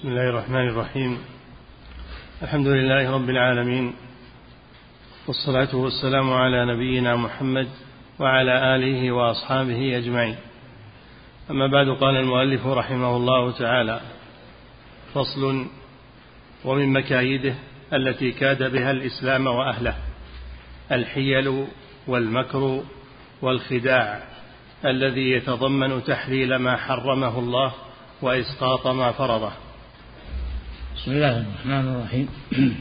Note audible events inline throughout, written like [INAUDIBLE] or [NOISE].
بسم الله الرحمن الرحيم. الحمد لله رب العالمين. والصلاة والسلام على نبينا محمد وعلى آله وأصحابه أجمعين. أما بعد قال المؤلف رحمه الله تعالى فصل ومن مكايده التي كاد بها الإسلام وأهله الحيل والمكر والخداع الذي يتضمن تحليل ما حرمه الله وإسقاط ما فرضه. بسم الله الرحمن الرحيم. [CLEARS THROAT]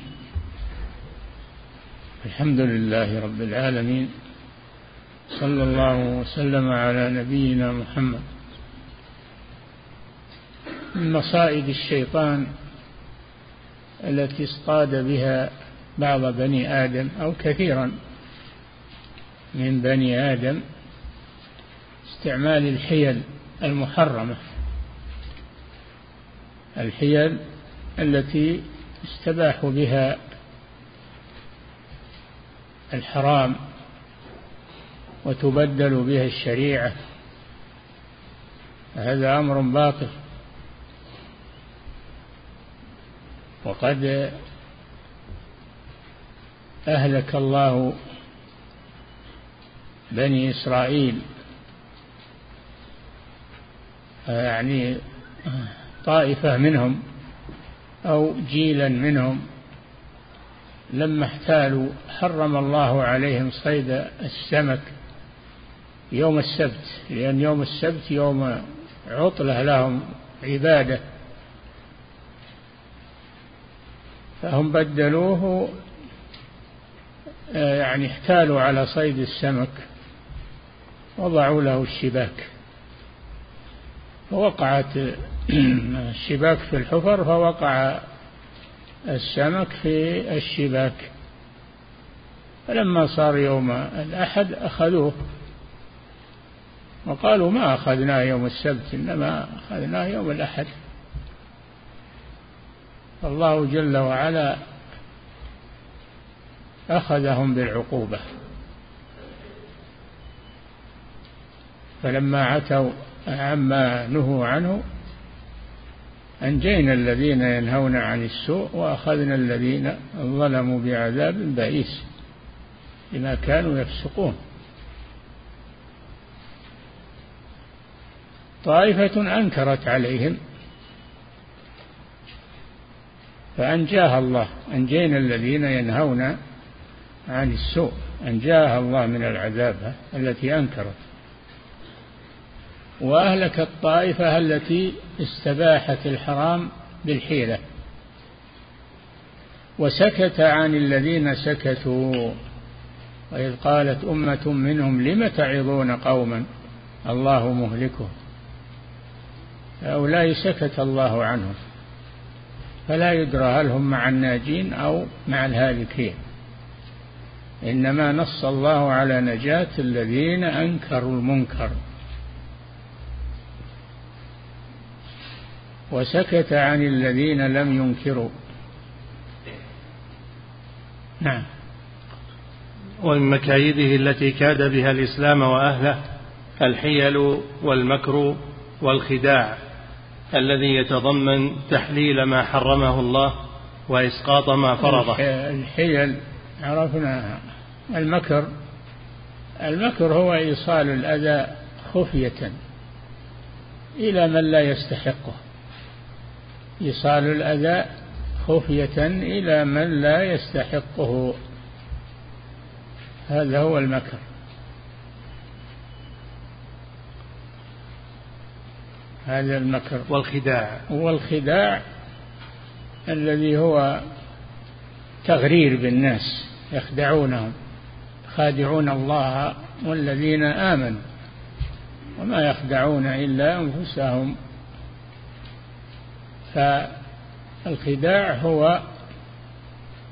الحمد لله رب العالمين. صلى الله وسلم على نبينا محمد. من مصائد الشيطان التي اصطاد بها بعض بني آدم أو كثيرا من بني آدم استعمال الحيل المحرمة. الحيل التي استباح بها الحرام وتبدل بها الشريعة هذا أمر باطل. وقد أهلك الله بني إسرائيل يعني طائفة منهم أو جيلا منهم لما احتالوا حرم الله عليهم صيد السمك يوم السبت لأن يوم السبت يوم عطلة لهم عبادة. فهم بدلوه يعني احتالوا على صيد السمك وضعوا له الشباك. فوقعت الشباك في الحفر فوقع السمك في الشباك. فلما صار يوم الأحد أخذوه. وقالوا ما أخذناه يوم السبت إنما أخذناه يوم الأحد. الله جل وعلا أخذهم بالعقوبة. فلما عتوا عما نهوا عنه. أنجينا الذين ينهون عن السوء وأخذنا الذين ظلموا بعذاب بئيس بما كانوا يفسقون. طائفة أنكرت عليهم فأنجاها الله. أنجينا الذين ينهون عن السوء. أنجاها الله من العذاب التي أنكرت. وأهلك الطائفة التي استباحت الحرام بالحيلة. وسكت عن الذين سكتوا وإذ قالت أمة منهم لم تعظون قوما؟ الله مهلكهم هؤلاء سكت الله عنهم فلا يدرى هل هم مع الناجين أو مع الهالكين. إنما نص الله على نجاة الذين أنكروا المنكر. وسكت عن الذين لم ينكروا. نعم. ومن مكايده التي كاد بها الإسلام وأهله الحيل والمكر والخداع الذي يتضمن تحليل ما حرمه الله وإسقاط ما فرضه. الحيل عرفنا المكر. المكر هو إيصال الأذى خفية إلى من لا يستحقه. إيصال الأذى خفية إلى من لا يستحقه. هذا هو المكر. هذا المكر. والخداع. والخداع الذي هو تغرير بالناس يخدعونهم خادعون الله والذين آمنوا وما يخدعون إلا أنفسهم. فالخداع هو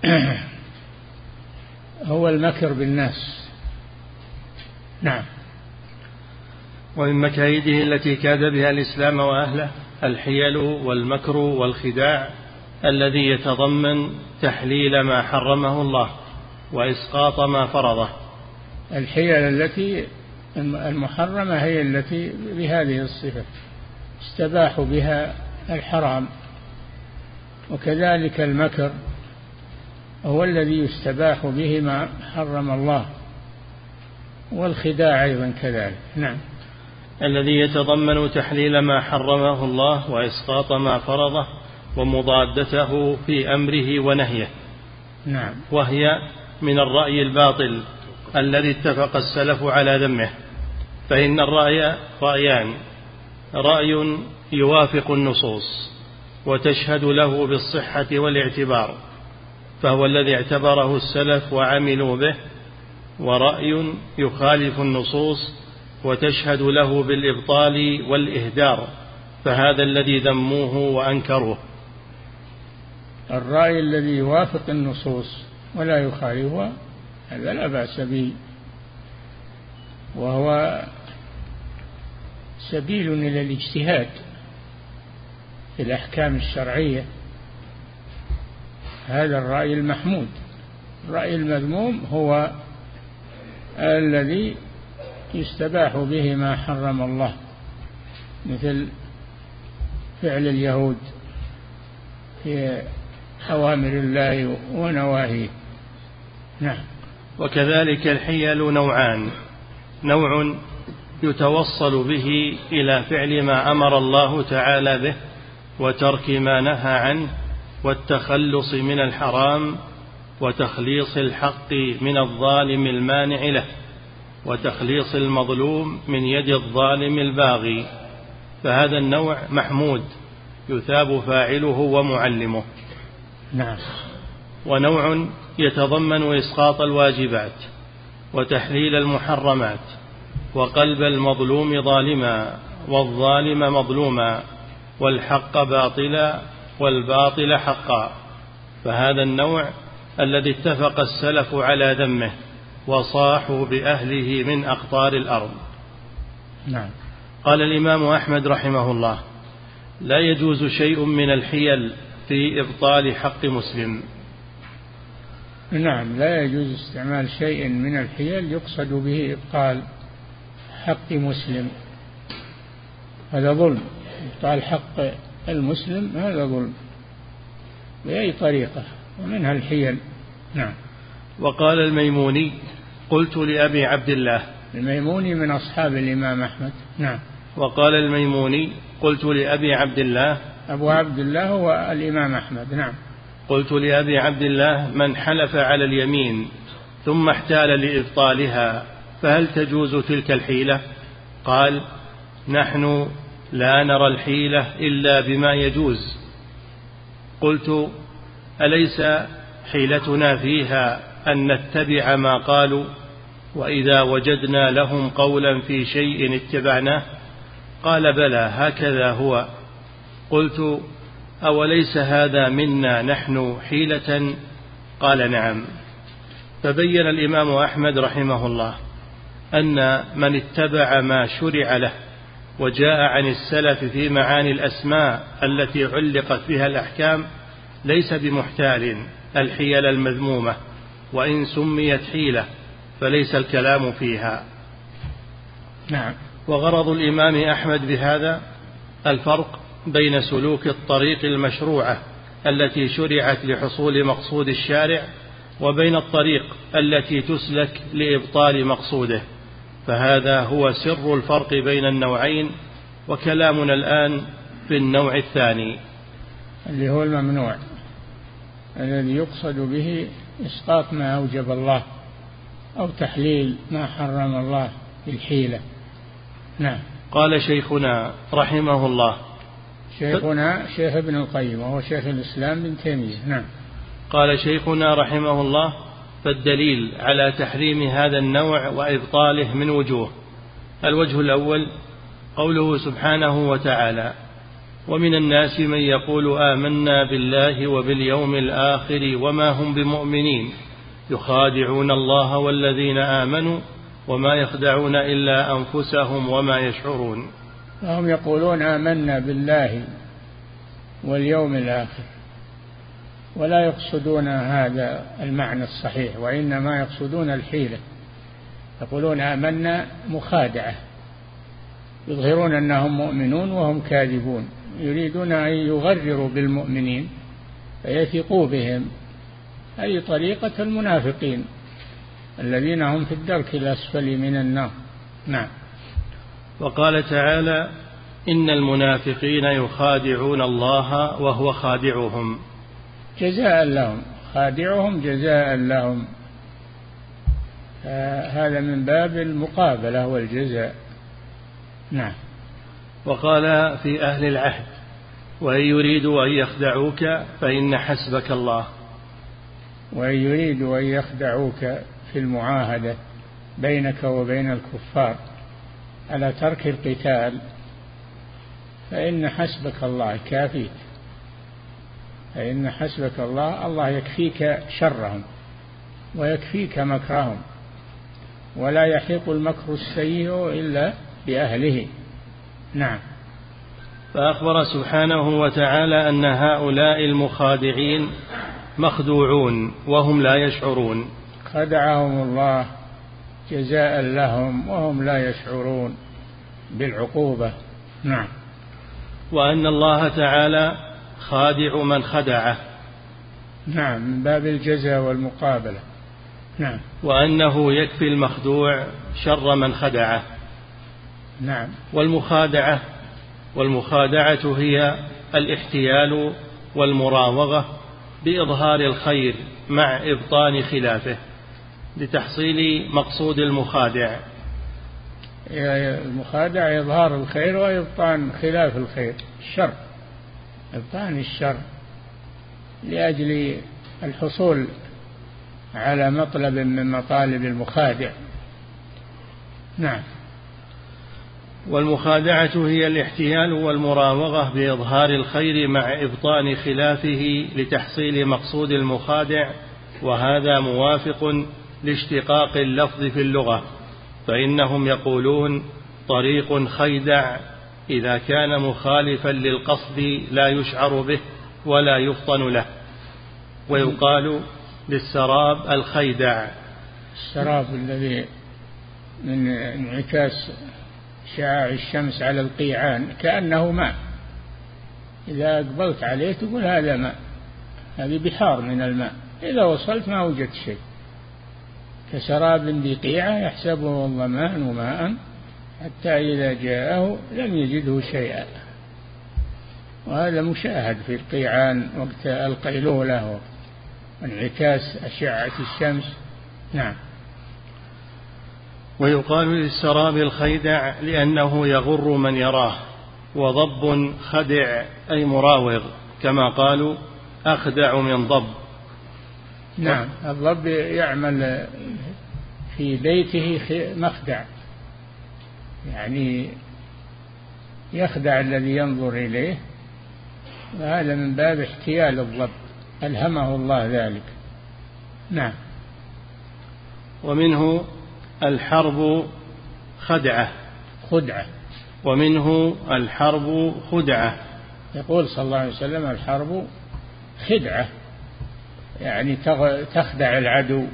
[CLEARS THROAT] هو المكر بالناس. نعم. ومن مكايده التي كاد بها الإسلام وأهله الحيل والمكر والخداع الذي يتضمن تحليل ما حرمه الله وإسقاط ما فرضه. الحيل التي المحرمة هي التي بهذه الصفة استباحوا بها الحرام وكذلك المكر هو الذي يستباح به ما حرم الله. والخداع أيضا كذلك. نعم. الذي يتضمن تحليل ما حرمه الله وإسقاط ما فرضه ومضادته في أمره ونهيه. نعم. وهي من الرأي الباطل الذي اتفق السلف على ذمه. فإن الرأي رأيان رأي يوافق النصوص وتشهد له بالصحة والاعتبار فهو الذي اعتبره السلف وعملوا به ورأي يخالف النصوص وتشهد له بالإبطال والإهدار فهذا الذي ذموه وأنكروه. الرأي الذي يوافق النصوص ولا يخالفها هذا لا بأس به وهو سبيل إلى الاجتهاد. في الأحكام الشرعية. هذا الرأي المحمود. الرأي المذموم هو الذي يستباح به ما حرم الله مثل فعل اليهود في أوامر الله ونواهيه. نعم. وكذلك الحيل نوعان. نوع يتوصل به إلى فعل ما أمر الله تعالى به وترك ما نهى عنه والتخلص من الحرام وتخليص الحق من الظالم المانع له وتخليص المظلوم من يد الظالم الباغي. فهذا النوع محمود يثاب فاعله ومعلمه. نعم. ونوع يتضمن إسقاط الواجبات وتحليل المحرمات وقلب المظلوم ظالما والظالم مظلوما والحق باطلا والباطل حقا. فهذا النوع الذي اتفق السلف على ذمه وصاحوا بأهله من أقطار الأرض. نعم. قال الإمام أحمد رحمه الله لا يجوز شيء من الحيل في إبطال حق مسلم. نعم لا يجوز استعمال شيء من الحيل يقصد به إبطال حق مسلم. هذا ظلم. ابطال حق المسلم هذا ظلم. بأي طريقة؟ ومنها الحيل؟ نعم. وقال الميموني قلت لأبي عبد الله. الميموني من أصحاب الإمام أحمد. نعم. وقال الميموني قلت لأبي عبد الله. أبو عبد الله هو الإمام أحمد. نعم. قلت لأبي عبد الله من حلف على اليمين ثم احتال لإبطالها فهل تجوز تلك الحيلة؟ قال نحن لا نرى الحيلة إلا بما يجوز. قلت أليس حيلتنا فيها أن نتبع ما قالوا؟ وإذا وجدنا لهم قولا في شيء اتبعناه قال بلى هكذا هو. قلت أوليس هذا منا نحن حيلة؟ قال نعم. فبين الإمام أحمد رحمه الله أن من اتبع ما شرع له وجاء عن السلف في معاني الأسماء التي علقت بها الأحكام ليس بمحتال الحيل المذمومة وإن سميت حيلة فليس الكلام فيها. نعم. وغرض الإمام أحمد بهذا الفرق بين سلوك الطريق المشروعة التي شرعت لحصول مقصود الشارع وبين الطريق التي تسلك لإبطال مقصوده. فهذا هو سر الفرق بين النوعين وكلامنا الآن في النوع الثاني. اللي هو الممنوع الذي يقصد به إسقاط ما أوجب الله أو تحليل ما حرم الله بالحيلة نعم. قال شيخنا رحمه الله. شيخنا شيخ ابن القيم وهو شيخ الإسلام بن تيمية. نعم. قال شيخنا رحمه الله فالدليل على تحريم هذا النوع وإبطاله من وجوه. الوجه الأول قوله سبحانه وتعالى ومن الناس من يقول آمنا بالله وباليوم الآخر وما هم بمؤمنين يخادعون الله والذين آمنوا وما يخدعون إلا أنفسهم وما يشعرون. فهم يقولون آمنا بالله واليوم الآخر. ولا يقصدون هذا المعنى الصحيح وإنما يقصدون الحيلة. يقولون آمنا مخادعة يظهرون أنهم مؤمنون وهم كاذبون يريدون أن يغرروا بالمؤمنين فيثقوا بهم. هذه طريقة المنافقين الذين هم في الدرك الأسفل من النار. نعم. وقال تعالى إن المنافقين يخادعون الله وهو خادعهم. جزاء لهم خادعهم جزاء لهم. هذا من باب المقابلة والجزاء. نعم. وقال في أهل العهد وإن يريدوا أن يخدعوك فإن حسبك الله. وإن يريدوا أن يخدعوك في المعاهدة بينك وبين الكفار على ترك القتال فإن حسبك الله كافيك فإن حسبك الله الله يكفيك شرهم ويكفيك مكرهم ولا يحيق المكر السيء إلا بأهله. نعم. فأخبر سبحانه وتعالى أن هؤلاء المخادعين مخدوعون وهم لا يشعرون. خدعهم الله جزاء لهم وهم لا يشعرون بالعقوبة. نعم. وأن الله تعالى خادع من خدعه. نعم من باب الجزاء والمقابلة. نعم. وأنه يكفي المخدوع شر من خدعه. نعم. والمخادعة والمخادعة هي الاحتيال والمراوغة بإظهار الخير مع إبطان خلافه لتحصيل مقصود المخادع. المخادع إظهار الخير وإبطان خلاف الخير الشر إبطان الشر لأجل الحصول على مطلب من مطالب المخادع. نعم. والمخادعة هي الاحتيال والمراوغة بإظهار الخير مع إبطان خلافه لتحصيل مقصود المخادع وهذا موافق لاشتقاق اللفظ في اللغة فإنهم يقولون طريق خيدع إذا كان مخالفا للقصد لا يشعر به ولا يفطن له. ويقال للسراب الخيدع السراب الذي من انعكاس شعاع الشمس على القيعان كأنه ماء. إذا أقبلت عليه تقول هذا ماء. هذه بحار من الماء. إذا وصلت ما وجدت شيء. كسراب بقيعة يحسبه الظمآن ماء حتى إذا جاءه لم يجده شيئا. وهذا مشاهد في القيعان وقت القيلولة وانعكاس أشعة الشمس. نعم. ويقال للسراب الخيدع لأنه يغر من يراه وضب خدع أي مراوغ كما قالوا أخدع من ضب. نعم. الضب يعمل في بيته مخدع. يعني يخدع الذي ينظر إليه وهذا من باب احتيال الضب ألهمه الله ذلك. نعم. ومنه الحرب خدعة. خدعة. ومنه الحرب خدعة. يقول صلى الله عليه وسلم الحرب خدعة يعني تخدع العدو.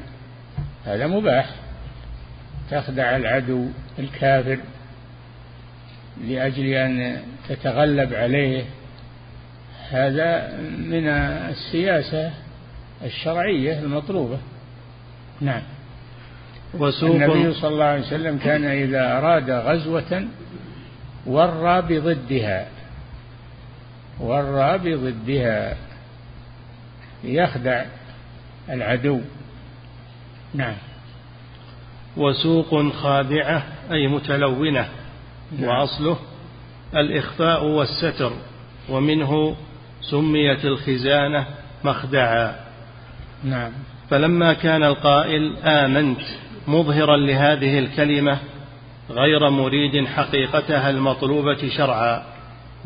هذا مباح. تخدع العدو الكافر. لأجل أن تتغلب عليه. هذا من السياسة الشرعية المطلوبة. نعم. وسوق النبي صلى الله عليه وسلم كان إذا أراد غزوة ورى بضدها. ورى بضدها. يخدع العدو. نعم. وسوق خادعة أي متلونة. نعم. وأصله الإخفاء والستر ومنه سميت الخزانة مخدعا. نعم. فلما كان القائل آمنت مظهرا لهذه الكلمة غير مريد حقيقتها المطلوبة شرعا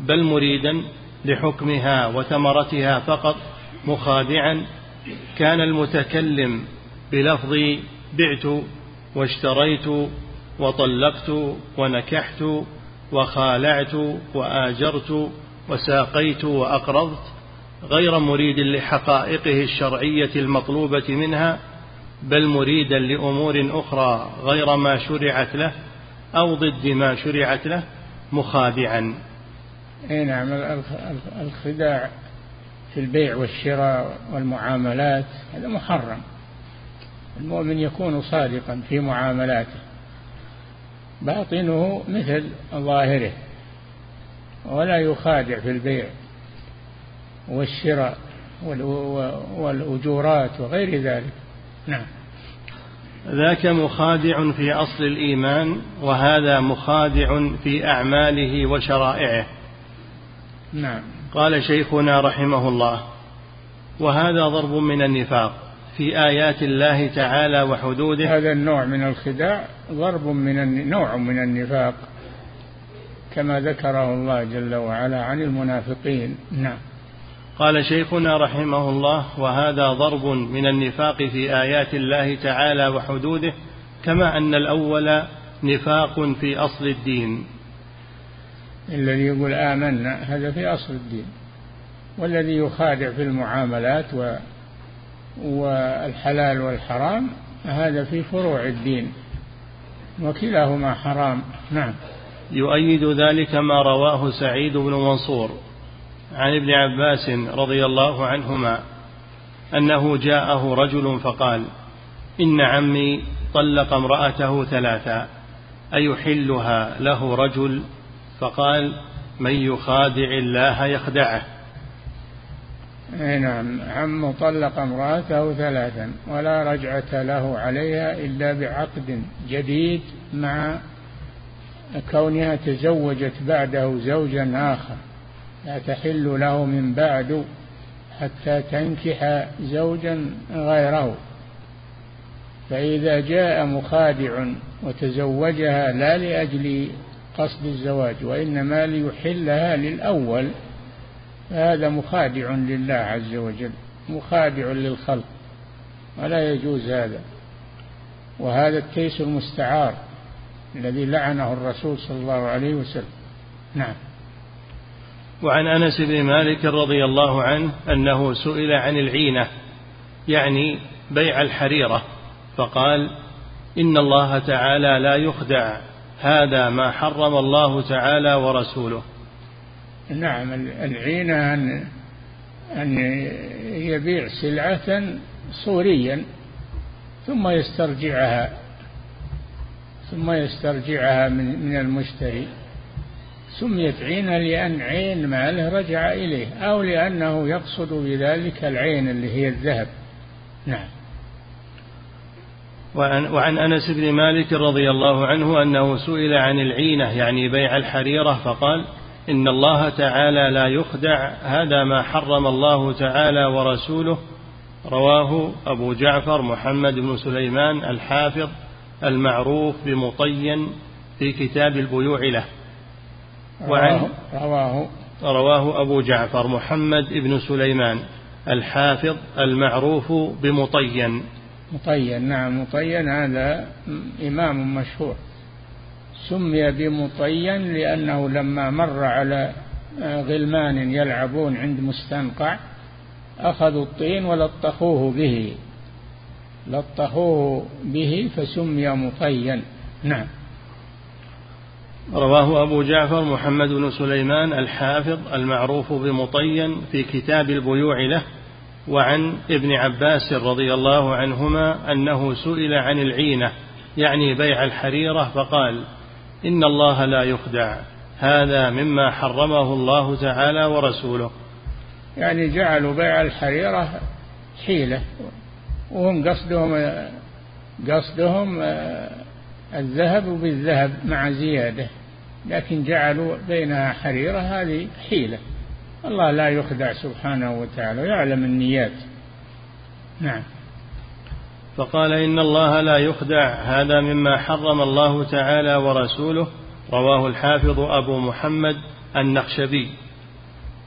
بل مريدا لحكمها وثمرتها فقط مخادعا كان المتكلم بلفظ بعت واشتريت وطلقت ونكحت وخالعت وآجرت وساقيت وأقرضت غير مريد لحقائقه الشرعية المطلوبة منها بل مريدا لأمور أخرى غير ما شرعت له أو ضد ما شرعت له مخادعا. أي نعم الخداع في البيع والشراء والمعاملات هذا محرم. المؤمن يكون صادقا في معاملاته. باطنه مثل ظاهره ولا يخادع في البيع والشراء والأجورات وغير ذلك. نعم. ذاك مخادع في أصل الإيمان وهذا مخادع في أعماله وشرائعه. نعم. قال شيخنا رحمه الله وهذا ضرب من النفاق. في آيات الله تعالى وحدوده. هذا النوع من الخداع ضرب من نوع من النفاق كما ذكره الله جل وعلا عن المنافقين. نعم. قال شيخنا رحمه الله وهذا ضرب من النفاق في آيات الله تعالى وحدوده كما أن الأول نفاق في أصل الدين. الذي يقول آمنا هذا في أصل الدين والذي يخادع في المعاملات و والحلال والحرام هذا في فروع الدين. وكلاهما حرام. نعم. يؤيد ذلك ما رواه سعيد بن منصور عن ابن عباس رضي الله عنهما أنه جاءه رجل فقال إن عمي طلق امرأته ثلاثا أيحلها له رجل؟ فقال من يخادع الله يخدعه. اي نعم. عم طلق امرأته ثلاثا ولا رجعة له عليها إلا بعقد جديد مع كونها تزوجت بعده زوجا آخر. لا تحل له من بعد حتى تنكح زوجا غيره. فإذا جاء مخادع وتزوجها لا لأجل قصد الزواج وإنما ليحلها للأول فهذا مخادع لله عز وجل مخادع للخلق ولا يجوز هذا. وهذا التيس المستعار الذي لعنه الرسول صلى الله عليه وسلم. نعم. وعن أنس بن مالك رضي الله عنه أنه سئل عن العينة يعني بيع الحريرة فقال إن الله تعالى لا يخدع هذا ما حرم الله تعالى ورسوله. نعم العينة ان أن يبيع سلعة صوريا ثم يسترجعها ثم يسترجعها من من المشتري. سميت عينا لأن عين ماله رجع إليه أو لأنه يقصد بذلك العين اللي هي الذهب. نعم. وعن, وعن أنس بن مالك رضي الله عنه أنه سئل عن العينة يعني بيع الحريرة فقال إن الله تعالى لا يخدع هذا ما حرم الله تعالى ورسوله. رواه أبو جعفر محمد بن سليمان الحافظ المعروف بمطين في كتاب البيوع له. وعن رواه رواه. أبو جعفر محمد بن سليمان الحافظ المعروف بمطين. مطين نعم مطين هذا إمام مشهور. سمي بمطين لأنه لما مر على غلمان يلعبون عند مستنقع أخذوا الطين ولطخوه به. لطخوه به فسمي مطين نعم. رواه أبو جعفر محمد بن سليمان الحافظ المعروف بمطين في كتاب البيوع له وعن ابن عباس رضي الله عنهما أنه سئل عن العينة يعني بيع الحريرة فقال إن الله لا يخدع. هذا مما حرمه الله تعالى ورسوله. يعني جعلوا بيع الحريرة حيلة. وهم قصدهم قصدهم الذهب بالذهب مع زيادة. لكن جعلوا بينها حريرة هذه حيلة. الله لا يخدع سبحانه وتعالى ويعلم النيات. نعم. فقال إن الله لا يخدع هذا مما حرم الله تعالى ورسوله رواه الحافظ أبو محمد النخشبي.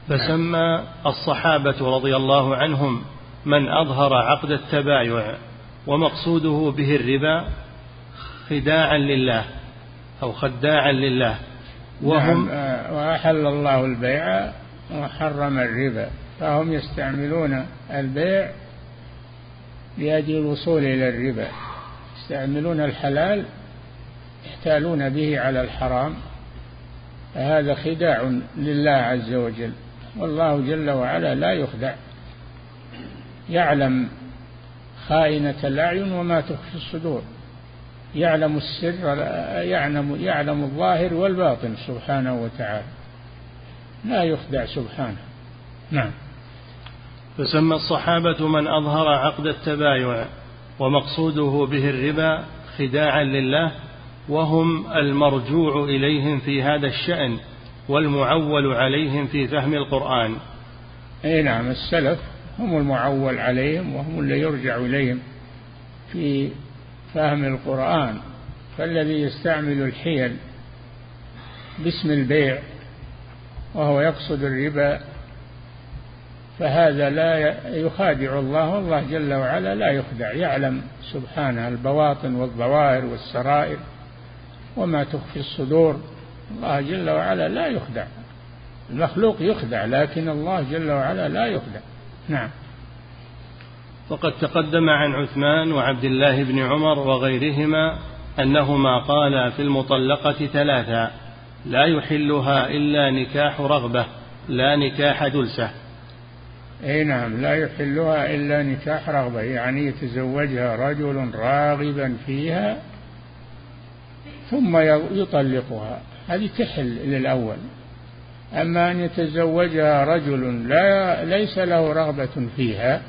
فسمى الصحابة رضي الله عنهم من أظهر عقد التبايع ومقصوده به الربا خداعا لله أو خداعا لله. وهم نعم وأحل الله البيع وحرم الربا فهم يستعملون البيع لأجل الوصول إلى الربا. يستعملون الحلال يحتالون به على الحرام. فهذا خداع لله عز وجل. والله جل وعلا لا يخدع. يعلم خائنة الأعين وما تخفي الصدور. يعلم السر يعلم يعلم الظاهر والباطن سبحانه وتعالى. لا يخدع سبحانه. نعم. فسمى الصحابة من أظهر عقد التبايع ومقصوده به الربا خداعا لله وهم المرجوع إليهم في هذا الشأن والمعول عليهم في فهم القرآن. أي نعم السلف هم المعول عليهم وهم اللي يرجع إليهم في فهم القرآن. فالذي يستعمل الحيل باسم البيع وهو يقصد الربا فهذا لا يخادع الله والله جل وعلا لا يخدع يعلم سبحانه البواطن والظواهر والسرائر وما تخفي الصدور. الله جل وعلا لا يخدع المخلوق يخدع لكن الله جل وعلا لا يخدع. نعم. وقد تقدم عن عثمان وعبد الله بن عمر وغيرهما أنهما قالا في المطلقة ثلاثا لا يحلها إلا نكاح رغبة لا نكاح دلسه إي نعم لا يحلها إلا نكاح رغبة يعني يتزوجها رجل راغبا فيها ثم يطلقها هذه تحل للأول. أما أن يتزوجها رجل لا ليس له رغبة فيها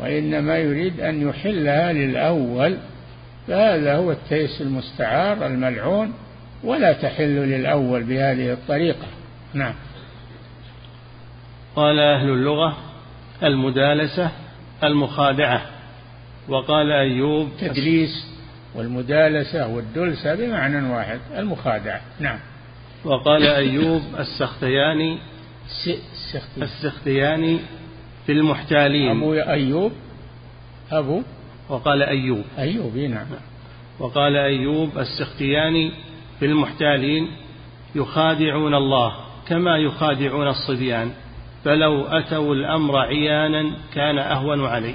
وإنما يريد أن يحلها للأول فهذا هو التيس المستعار الملعون ولا تحل للأول بهذه الطريقة. نعم. قال أهل اللغة المدالسة المخادعة. وقال أيوب التدليس والمدالسة والدلسة بمعنى واحد المخادعة. نعم. وقال أيوب السختياني السختياني في المحتالين. أبو أيوب أبو؟ وقال أيوب. أيوب نعم. وقال أيوب السختياني في المحتالين يخادعون الله كما يخادعون الصبيان. فلو أتوا الأمر عيانا كان أهون علي.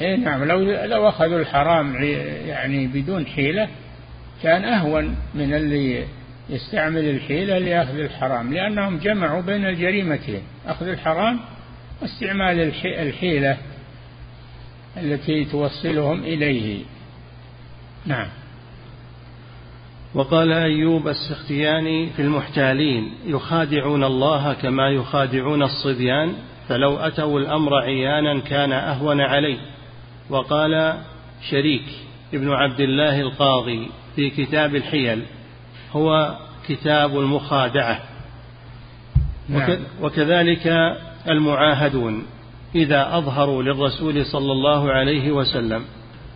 إيه نعم لو لو أخذوا الحرام يعني بدون حيلة كان أهون من اللي يستعمل الحيلة لأخذ الحرام لأنهم جمعوا بين الجريمتين أخذ الحرام واستعمال الحيلة التي توصلهم إليه. نعم. وقال أيوب السختياني في المحتالين يخادعون الله كما يخادعون الصبيان فلو أتوا الأمر عيانا كان أهون عليه وقال شريك ابن عبد الله القاضي في كتاب الحيل هو كتاب المخادعة نعم. وكذلك المعاهدون إذا أظهروا للرسول صلى الله عليه وسلم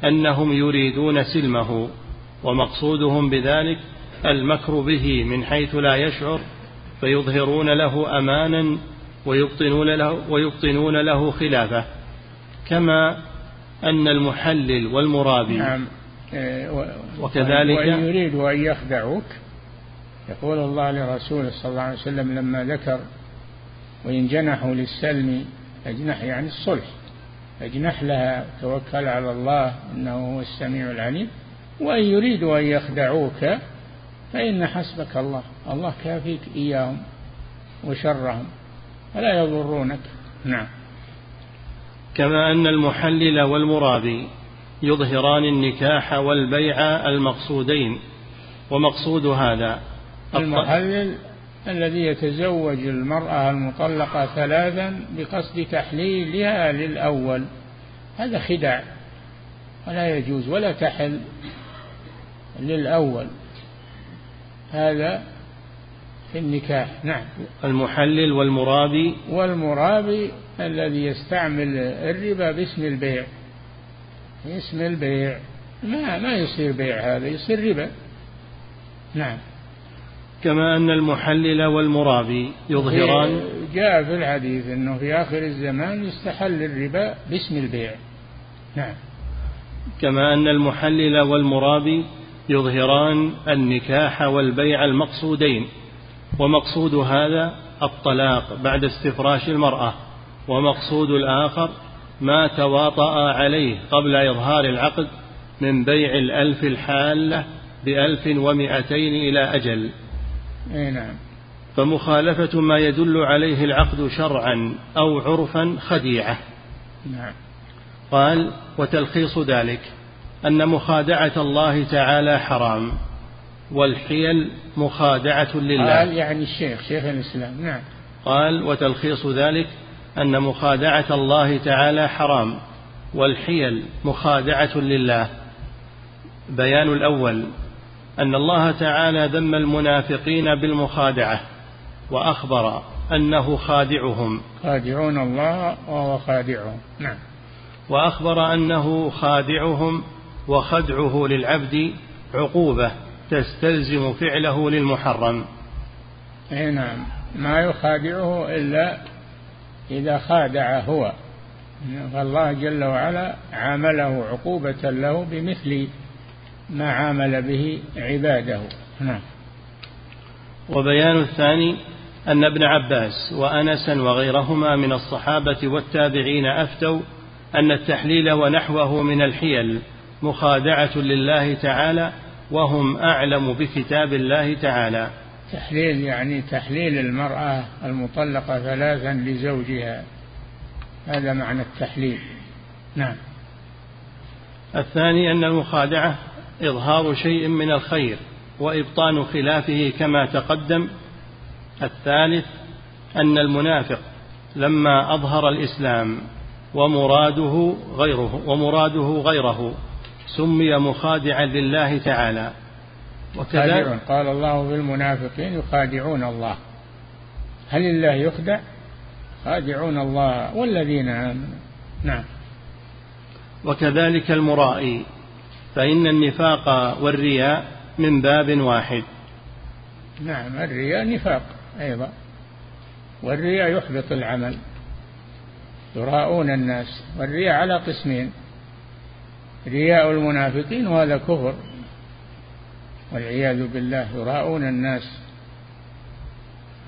أنهم يريدون سلمه ومقصودهم بذلك المكر به من حيث لا يشعر فيظهرون له أمانا ويبطنون له, ويبطنون له خلافه. كما أن المحلل والمرابي. نعم. وكذلك وإن يريدوا أن يخدعوك يقول الله لرسوله صلى الله عليه وسلم لما ذكر وإن جنحوا للسلم اجنح يعني الصلح. أجنح لها توكل على الله إنه هو السميع العليم. وإن يريدوا أن يخدعوك فإن حسبك الله. الله كافيك إياهم وشرهم فلا يضرونك. نعم. كما أن المحلل والمرابي يظهران النكاح والبيع المقصودين ومقصود هذا المحلل الذي يتزوج المرأة المطلقة ثلاثا بقصد تحليلها للأول. هذا خداع ولا يجوز ولا تحل. للأول. هذا في النكاح. نعم. المحلل والمرابي. والمرابي الذي يستعمل الربا باسم البيع. اسم البيع. ما ما يصير بيع هذا يصير ربا. نعم. كما أن المحلل والمرابي يظهران. جاء في الحديث أنه في آخر الزمان يستحل الربا باسم البيع. نعم. كما أن المحلل والمرابي يظهران النكاح والبيع المقصودين ومقصود هذا الطلاق بعد استفراش المرأة ومقصود الآخر ما تواطأ عليه قبل إظهار العقد من بيع الألف الحالة بألف ومئتين إلى أجل. أي نعم. فمخالفة ما يدل عليه العقد شرعا أو عرفا خديعة. نعم. قال وتلخيص ذلك. أن مخادعة الله تعالى حرام والحيل مخادعة لله. قال يعني الشيخ شيخ الإسلام نعم. قال وتلخيص ذلك أن مخادعة الله تعالى حرام والحيل مخادعة لله. بيان الأول أن الله تعالى ذم المنافقين بالمخادعة وأخبر أنه خادعهم. خادعون الله وهو خادعهم. نعم. وأخبر أنه خادعهم وخدعه للعبد عقوبة تستلزم فعله للمحرم. أي نعم. ما يخادعه إلا إذا خادع هو. فالله جل وعلا عامله عقوبة له بمثل ما عامل به عباده. نعم. وبيان الثاني أن ابن عباس وأنسا وغيرهما من الصحابة والتابعين أفتوا أن التحليل ونحوه من الحيل مخادعة لله تعالى وهم أعلم بكتاب الله تعالى. تحليل يعني تحليل المرأة المطلقة ثلاثا لزوجها. هذا معنى التحليل. نعم. الثاني أن المخادعة إظهار شيء من الخير وإبطان خلافه كما تقدم. الثالث أن المنافق لما أظهر الإسلام ومراده غيره ومراده غيره سمي مخادعا لله تعالى. وكذلك قال الله في المنافقين يخادعون الله. هل الله يخدع؟ خادعون الله والذين آمنوا. نعم. وكذلك المرائي. فإن النفاق والرياء من باب واحد. نعم الرياء نفاق أيضا. والرياء يحبط العمل. يراءون الناس. والرياء على قسمين. رياء المنافقين وهذا كفر والعياذ بالله يراءون الناس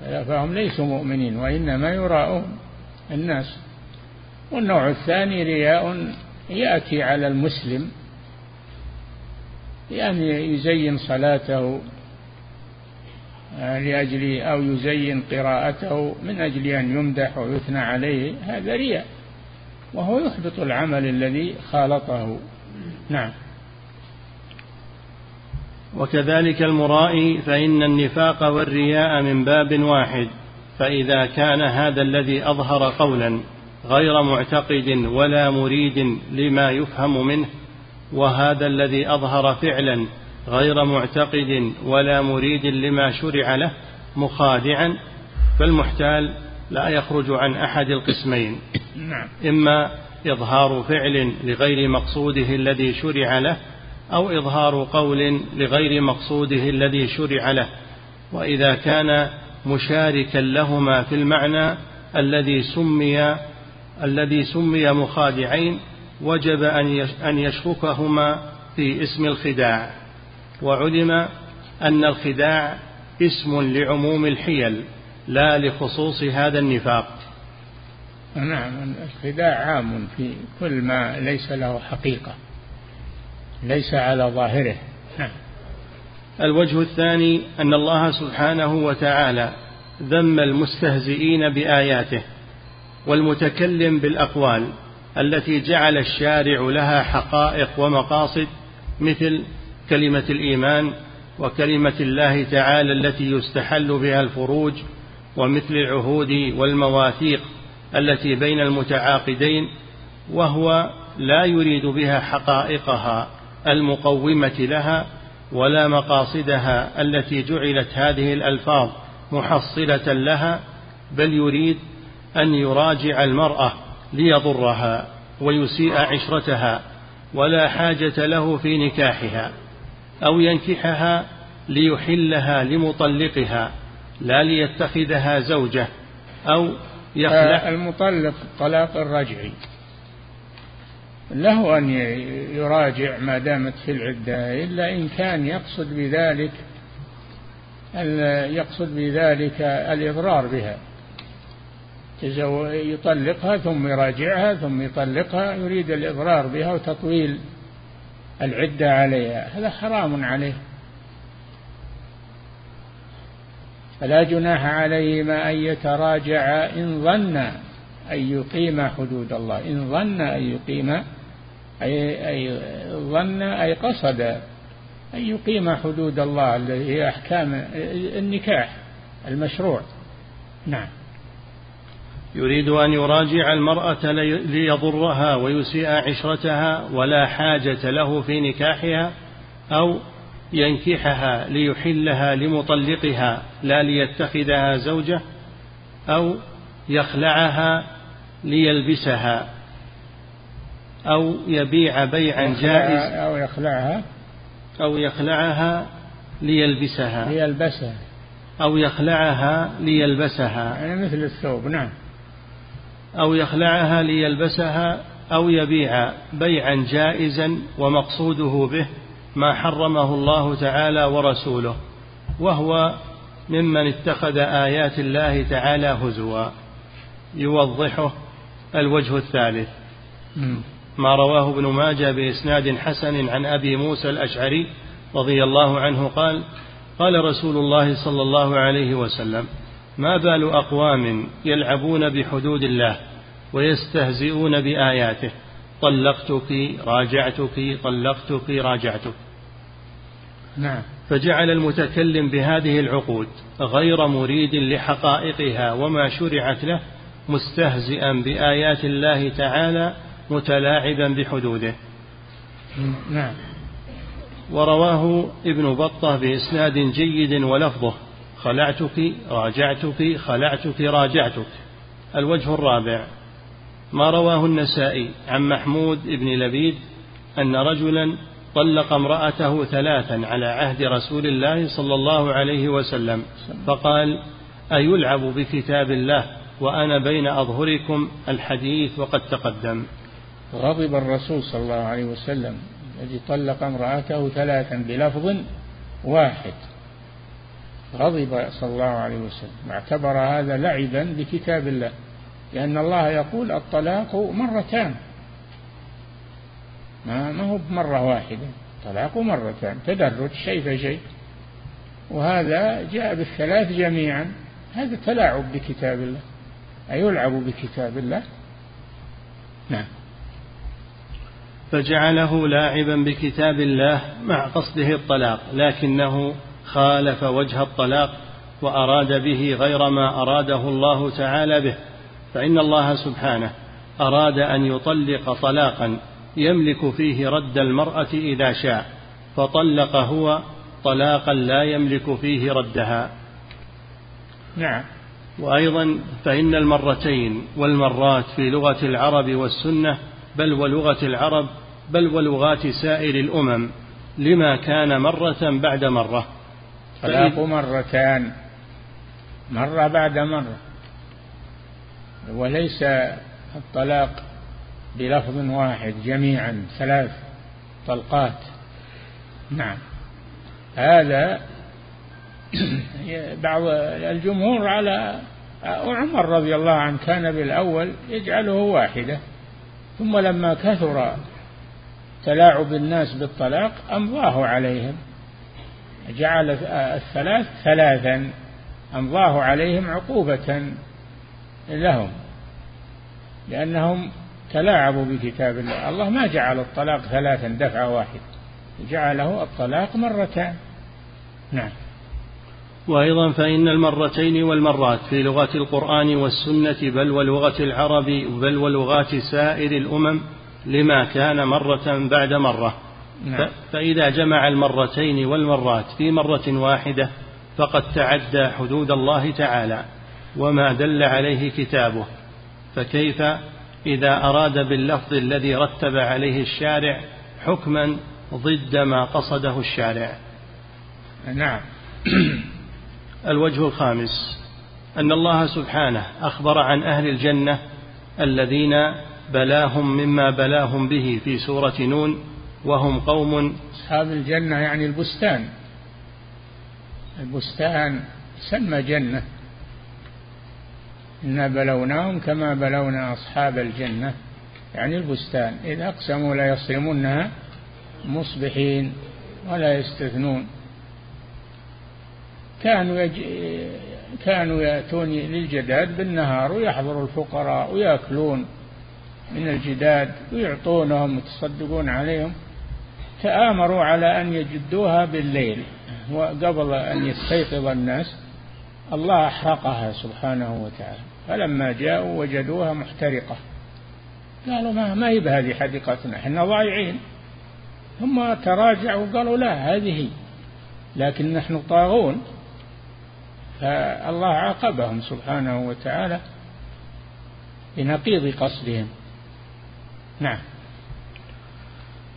فهم ليسوا مؤمنين وإنما يراءون الناس والنوع الثاني رياء يأتي على المسلم يعني يزين صلاته لأجل أو يزين قراءته من أجل أن يمدح ويثنى عليه هذا رياء وهو يحبط العمل الذي خالطه. نعم وكذلك المرائي فإن النفاق والرياء من باب واحد فإذا كان هذا الذي أظهر قولا غير معتقد ولا مريد لما يفهم منه وهذا الذي أظهر فعلا غير معتقد ولا مريد لما شرع له مخادعا فالمحتال لا يخرج عن أحد القسمين نعم. إما إظهار فعل لغير مقصوده الذي شرع له أو إظهار قول لغير مقصوده الذي شرع له. وإذا كان مشاركا لهما في المعنى الذي سمي الذي سمي مخادعين وجب أن يشركهما في اسم الخداع. وعلم أن الخداع اسم لعموم الحيل لا لخصوص هذا النفاق. نعم الخداع عام في كل ما ليس له حقيقة ليس على ظاهره. نعم. الوجه الثاني أن الله سبحانه وتعالى ذم المستهزئين بآياته والمتكلم بالأقوال التي جعل الشارع لها حقائق ومقاصد مثل كلمة الإيمان وكلمة الله تعالى التي يستحل بها الفروج ومثل العهود والمواثيق. التي بين المتعاقدين وهو لا يريد بها حقائقها المقومة لها ولا مقاصدها التي جعلت هذه الألفاظ محصلة لها بل يريد أن يراجع المرأة ليضرها ويسيء عشرتها ولا حاجة له في نكاحها أو ينكحها ليحلها لمطلقها لا ليتخذها زوجة أو يخلع المطلق طلاق الرجعي له أن يراجع ما دامت في العدة إلا إن كان يقصد بذلك يقصد بذلك الإضرار بها. يطلقها ثم يراجعها ثم يطلقها يريد الإضرار بها وتطويل العدة عليها. هذا حرام عليه. فلا جناح عليهما أن يتراجعا إن ظن أن يقيم حدود الله. إن ظن أن يقيم أي, أي ظن أي قصد أن يقيم حدود الله التي هي أحكام النكاح المشروع. نعم. يريد أن يراجع المرأة ليضرها ويسيء عشرتها ولا حاجة له في نكاحها أو ينكحها ليحلها لمطلقها لا ليتخذها زوجة أو يخلعها ليلبسها أو يبيع بيعا جائز. أو يخلعها. أو يخلعها ليلبسها. ليلبسها. أو يخلعها ليلبسها. يعني مثل الثوب نعم. أو يخلعها ليلبسها أو يبيع بيعا جائزا ومقصوده به. ما حرمه الله تعالى ورسوله وهو ممن اتخذ آيات الله تعالى هزوا. يوضحه الوجه الثالث. ما رواه ابن ماجه بإسناد حسن عن أبي موسى الأشعري رضي الله عنه قال قال رسول الله صلى الله عليه وسلم ما بال أقوام يلعبون بحدود الله ويستهزئون بآياته طلقتك راجعتك طلقتك راجعتك. نعم. فجعل المتكلم بهذه العقود غير مريد لحقائقها وما شرعت له مستهزئا بآيات الله تعالى متلاعبا بحدوده. نعم. ورواه ابن بطة بإسناد جيد ولفظه خلعتك راجعتك خلعتك راجعتك. الوجه الرابع ما رواه النسائي عن محمود بن لبيد أن رجلا طلق امرأته ثلاثا على عهد رسول الله صلى الله عليه وسلم فقال أيلعب بكتاب الله وأنا بين أظهركم الحديث وقد تقدم. غضب الرسول صلى الله عليه وسلم الذي طلق امرأته ثلاثا بلفظ واحد. غضب صلى الله عليه وسلم واعتبر هذا لعبا بكتاب الله لأن الله يقول الطلاق مرتان. ما ما هو بمرة واحدة. طلاق مرتان تدرج شيء فشيء وهذا جاء بالثلاث جميعا. هذا تلاعب بكتاب الله. أيلعب بكتاب الله؟ نعم. فجعله لاعبا بكتاب الله مع قصده الطلاق لكنه خالف وجه الطلاق وأراد به غير ما أراده الله تعالى به. فإن الله سبحانه أراد أن يطلق طلاقا يملك فيه رد المرأة إذا شاء فطلق هو طلاقا لا يملك فيه ردها. نعم. وأيضا فإن المرتين والمرات في لغة العرب والسنة بل ولغة العرب بل ولغات سائر الأمم لما كان مرة بعد مرة. طلاق مرتان. مرة بعد مرة. وليس الطلاق بلفظ واحد جميعا ثلاث طلقات. نعم. هذا [CLEARS THROAT] بعض الجمهور على عمر رضي الله عنه كان بالأول يجعله واحدة ثم لما كثر تلاعب الناس بالطلاق أمضاه عليهم. جعل الثلاث ثلاثا أمضاه عليهم عقوبة لهم لأنهم تلاعبوا بكتاب الله. الله ما جعل الطلاق ثلاثا دفعة واحدة. جعله الطلاق مرتان. نعم. وأيضا فإن المرتين والمرات في لغة القرآن والسنة بل ولغة العرب بل ولغات سائر الأمم لما كان مرة بعد مرة. نعم. فإذا جمع المرتين والمرات في مرة واحدة فقد تعدى حدود الله تعالى وما دل عليه كتابه. فكيف إذا أراد باللفظ الذي رتب عليه الشارع حكما ضد ما قصده الشارع. نعم. [CLEARS THROAT] الوجه الخامس أن الله سبحانه أخبر عن أهل الجنة الذين بلاهم مما بلاهم به في سورة نون وهم قوم أصحاب الجنة يعني البستان. البستان سمى جنة. إنا بلوناهم كما بلونا أصحاب الجنة يعني البستان. إذا أقسموا لا يصرمونها مصبحين ولا يستثنون. كانوا يج... كانوا يأتون للجداد بالنهار ويحضروا الفقراء ويأكلون من الجداد ويعطونهم ويتصدقون عليهم. تآمروا على أن يجدوها بالليل. وقبل أن يستيقظ الناس الله أحرقها سبحانه وتعالى. فلما جاءوا وجدوها محترقة. قالوا ما, ما هي بهذه حديقتنا؟ إحنا ضايعين. ثم تراجعوا وقالوا لا هذه لكن نحن طاغون. فالله عاقبهم سبحانه وتعالى بنقيض قصدهم. نعم.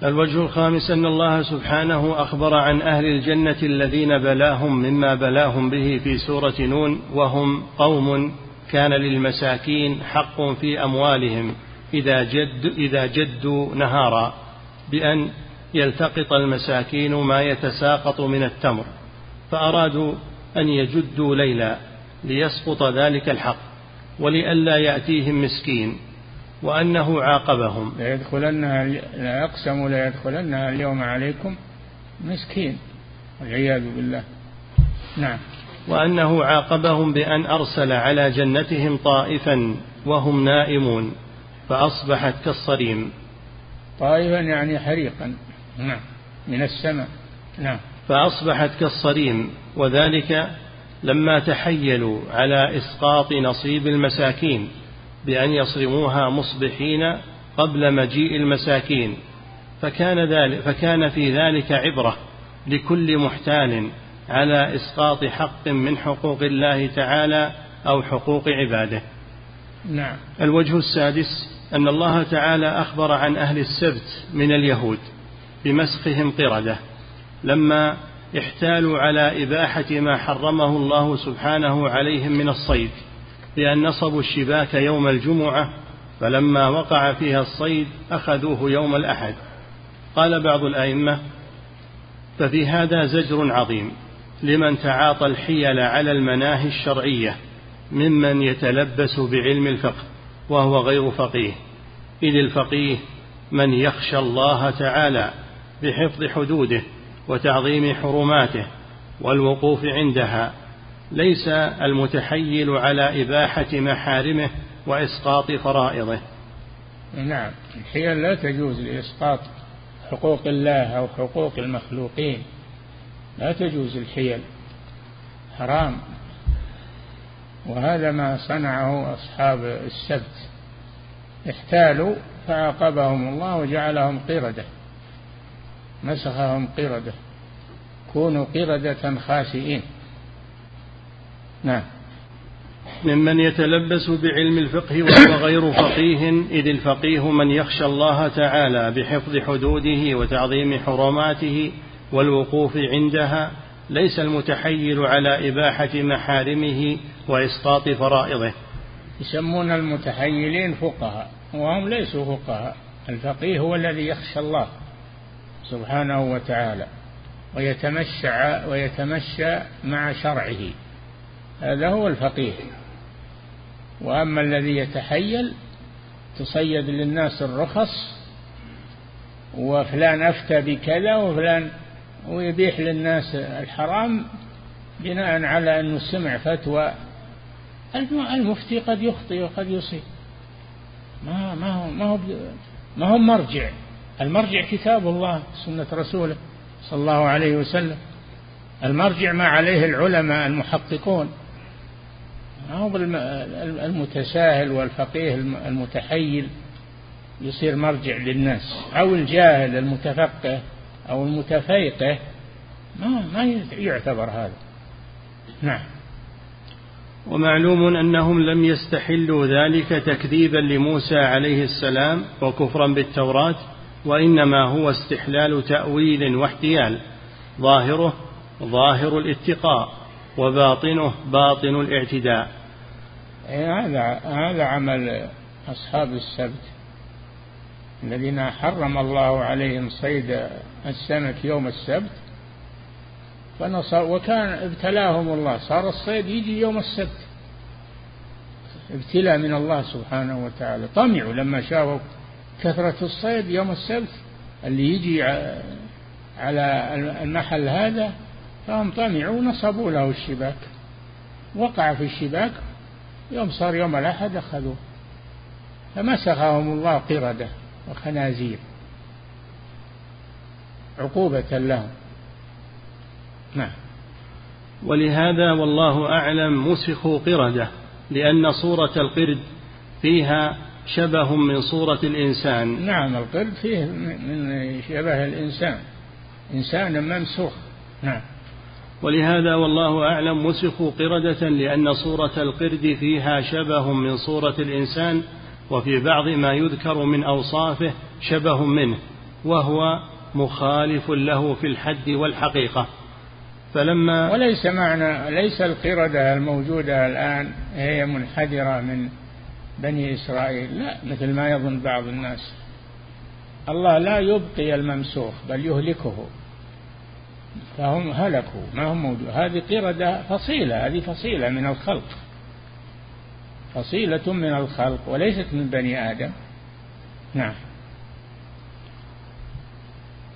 الوجه الخامس أن الله سبحانه أخبر عن أهل الجنة الذين بلاهم مما بلاهم به في سورة نون وهم قوم كان للمساكين حق في أموالهم إذا جد إذا جدوا نهارا بأن يلتقط المساكين ما يتساقط من التمر فأرادوا أن يجدوا ليلا ليسقط ذلك الحق ولئلا يأتيهم مسكين وأنه عاقبهم. لا يدخلنها لا أقسم لا يدخلنها اليوم عليكم مسكين والعياذ بالله. نعم. وأنه عاقبهم بأن أرسل على جنتهم طائفا وهم نائمون فأصبحت كالصريم. طائفا يعني حريقا. نعم. من السماء. نعم. فأصبحت كالصريم وذلك لما تحيلوا على إسقاط نصيب المساكين بأن يصرموها مصبحين قبل مجيء المساكين. فكان ذلك فكان في ذلك عبرة لكل محتال. على إسقاط حق من حقوق الله تعالى أو حقوق عباده. نعم. الوجه السادس أن الله تعالى أخبر عن أهل السبت من اليهود بمسخهم قردة لما احتالوا على إباحة ما حرمه الله سبحانه عليهم من الصيد بأن نصبوا الشباك يوم الجمعة فلما وقع فيها الصيد أخذوه يوم الأحد قال بعض الأئمة ففي هذا زجر عظيم لمن تعاطى الحيل على المناهي الشرعية ممن يتلبس بعلم الفقه وهو غير فقيه. إذ الفقيه من يخشى الله تعالى بحفظ حدوده وتعظيم حرماته والوقوف عندها. ليس المتحيل على إباحة محارمه وإسقاط فرائضه. نعم الحيل لا تجوز لإسقاط حقوق الله أو حقوق المخلوقين. لا تجوز الحيل حرام. وهذا ما صنعه أصحاب السبت. احتالوا فعاقبهم الله وجعلهم قردة مسخهم قردة. كونوا قردة خاسئين. نعم. ممن يتلبس بعلم الفقه وهو غير فقيه إذ الفقيه من يخشى الله تعالى بحفظ حدوده وتعظيم حرماته والوقوف عندها ليس المتحيل على إباحة محارمه وإسقاط فرائضه. يسمون المتحيلين فقهاء وهم ليسوا فقهاء. الفقيه هو الذي يخشى الله سبحانه وتعالى ويتمشى ويتمشى مع شرعه. هذا هو الفقيه. وأما الذي يتحيل تصيد للناس الرخص وفلان أفتى بكذا وفلان ويبيح للناس الحرام بناء على انه سمع فتوى. المفتي قد يخطئ وقد يصيب. ما ما هو ما هو ما هو مرجع. المرجع كتاب الله سنة رسوله صلى الله عليه وسلم. المرجع ما عليه العلماء المحققون. ما هو المتساهل والفقيه المتحيل. يصير مرجع للناس. أو الجاهل المتفقه. أو المتفيقه ما ما يعتبر هذا. نعم. ومعلوم أنهم لم يستحلوا ذلك تكذيبا لموسى عليه السلام وكفرا بالتوراة وإنما هو استحلال تأويل واحتيال. ظاهره ظاهر الاتقاء وباطنه باطن الاعتداء. إيه، هذا هذا عمل أصحاب السبت. الذين حرم الله عليهم صيد السمك يوم السبت وكان ابتلاهم الله صار الصيد يجي يوم السبت. ابتلاء من الله سبحانه وتعالى. طمعوا لما شافوا كثرة الصيد يوم السبت اللي يجي على المحل هذا فهم طمعوا ونصبوا له الشباك. وقع في الشباك يوم صار يوم الأحد أخذوه. فمسخهم الله قردة. وخنازير. عقوبة لهم. نعم. ولهذا والله أعلم مسخوا قردة لأن صورة القرد فيها شبه من صورة الإنسان. نعم القرد فيه من شبه الإنسان. إنسان ممسوخ نعم. ولهذا والله أعلم مسخوا قردة لأن صورة القرد فيها شبه من صورة الإنسان وفي بعض ما يذكر من أوصافه شبه منه وهو مخالف له في الحد والحقيقة. فلما وليس معنى ليس القردة الموجودة الآن هي منحدرة من بني إسرائيل لا مثل ما يظن بعض الناس. الله لا يبقي الممسوخ بل يهلكه. فهم هلكوا ما هم موجود هذه قردة فصيلة هذه فصيلة من الخلق. فصيلة من الخلق وليست من بني آدم. نعم.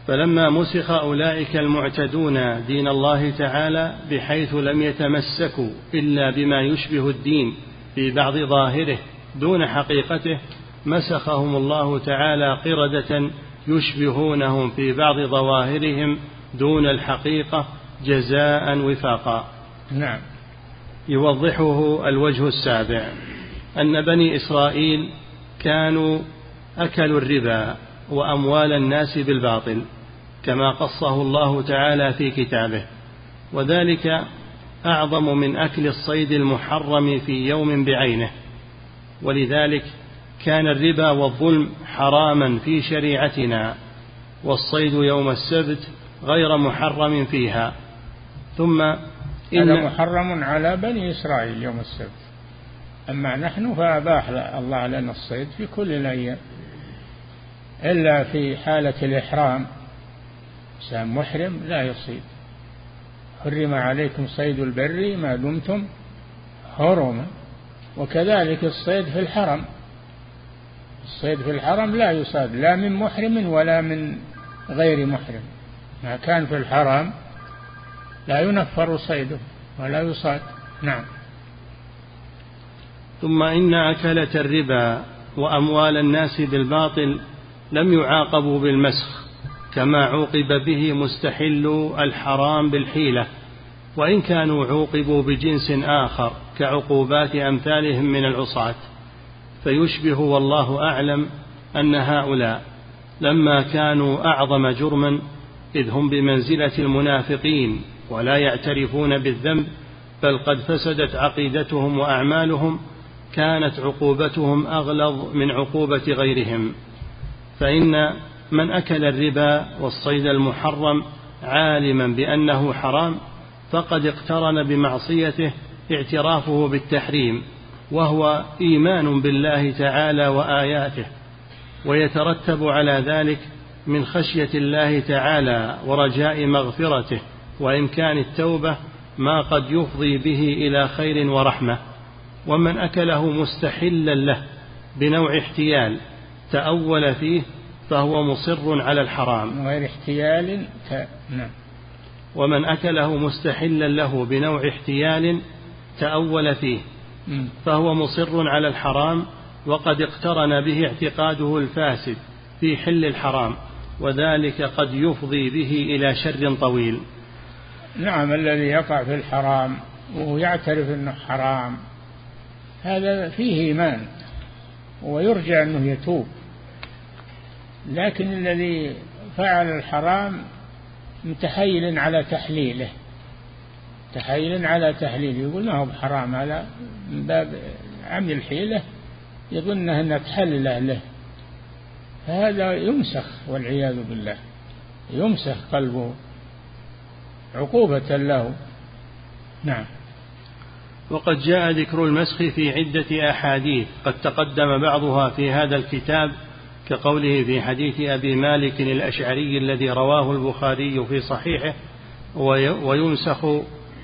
فلما مسخ أولئك المعتدون دين الله تعالى بحيث لم يتمسكوا إلا بما يشبه الدين في بعض ظاهره دون حقيقته مسخهم الله تعالى قردة يشبهونهم في بعض ظواهرهم دون الحقيقة جزاء وفاقا. نعم. يوضحه الوجه السابع. أن بني إسرائيل كانوا أكلوا الربا وأموال الناس بالباطل كما قصه الله تعالى في كتابه. وذلك أعظم من أكل الصيد المحرم في يوم بعينه. ولذلك كان الربا والظلم حراما في شريعتنا والصيد يوم السبت غير محرم فيها. ثم إن محرم على بني إسرائيل يوم السبت. أما نحن فأباح الله لنا الصيد في كل الأيام إلا في حالة الإحرام. إنسان محرم لا يصيد. حرم عليكم صيد البر ما دمتم حرما وكذلك الصيد في الحرم. الصيد في الحرم لا يصاد لا من محرم ولا من غير محرم. ما كان في الحرم لا ينفر صيده ولا يصاد. نعم. ثم إن أكلة الربا وأموال الناس بالباطل لم يعاقبوا بالمسخ كما عوقب به مستحل الحرام بالحيلة وإن كانوا عوقبوا بجنس آخر كعقوبات أمثالهم من العصاة. فيشبه والله أعلم أن هؤلاء لما كانوا أعظم جرما إذ هم بمنزلة المنافقين ولا يعترفون بالذنب بل قد فسدت عقيدتهم وأعمالهم كانت عقوبتهم أغلظ من عقوبة غيرهم. فإن من أكل الربا والصيد المحرم عالما بأنه حرام فقد اقترن بمعصيته اعترافه بالتحريم وهو إيمان بالله تعالى وآياته ويترتب على ذلك من خشية الله تعالى ورجاء مغفرته وإمكان التوبة ما قد يفضي به إلى خير ورحمة. ومن أكله مستحلا له بنوع احتيال تأول فيه فهو مصر على الحرام. غير احتيال ت... نعم. ومن أكله مستحلا له بنوع احتيال تأول فيه فهو مصر على الحرام وقد اقترن به اعتقاده الفاسد في حل الحرام وذلك قد يفضي به إلى شر طويل. نعم الذي يقع في الحرام ويعترف أنه حرام. هذا فيه إيمان ويرجى أنه يتوب. لكن الذي فعل الحرام متحيل على تحليله تحيل على تحليله. يقول ما هو بحرام؟ هذا من باب عمل الحيلة يظن أنها تحلل له فهذا يمسخ والعياذ بالله يمسخ قلبه عقوبة له. نعم. وقد جاء ذكر المسخ في عدة أحاديث قد تقدم بعضها في هذا الكتاب كقوله في حديث أبي مالك الأشعري الذي رواه البخاري في صحيحه وينسخ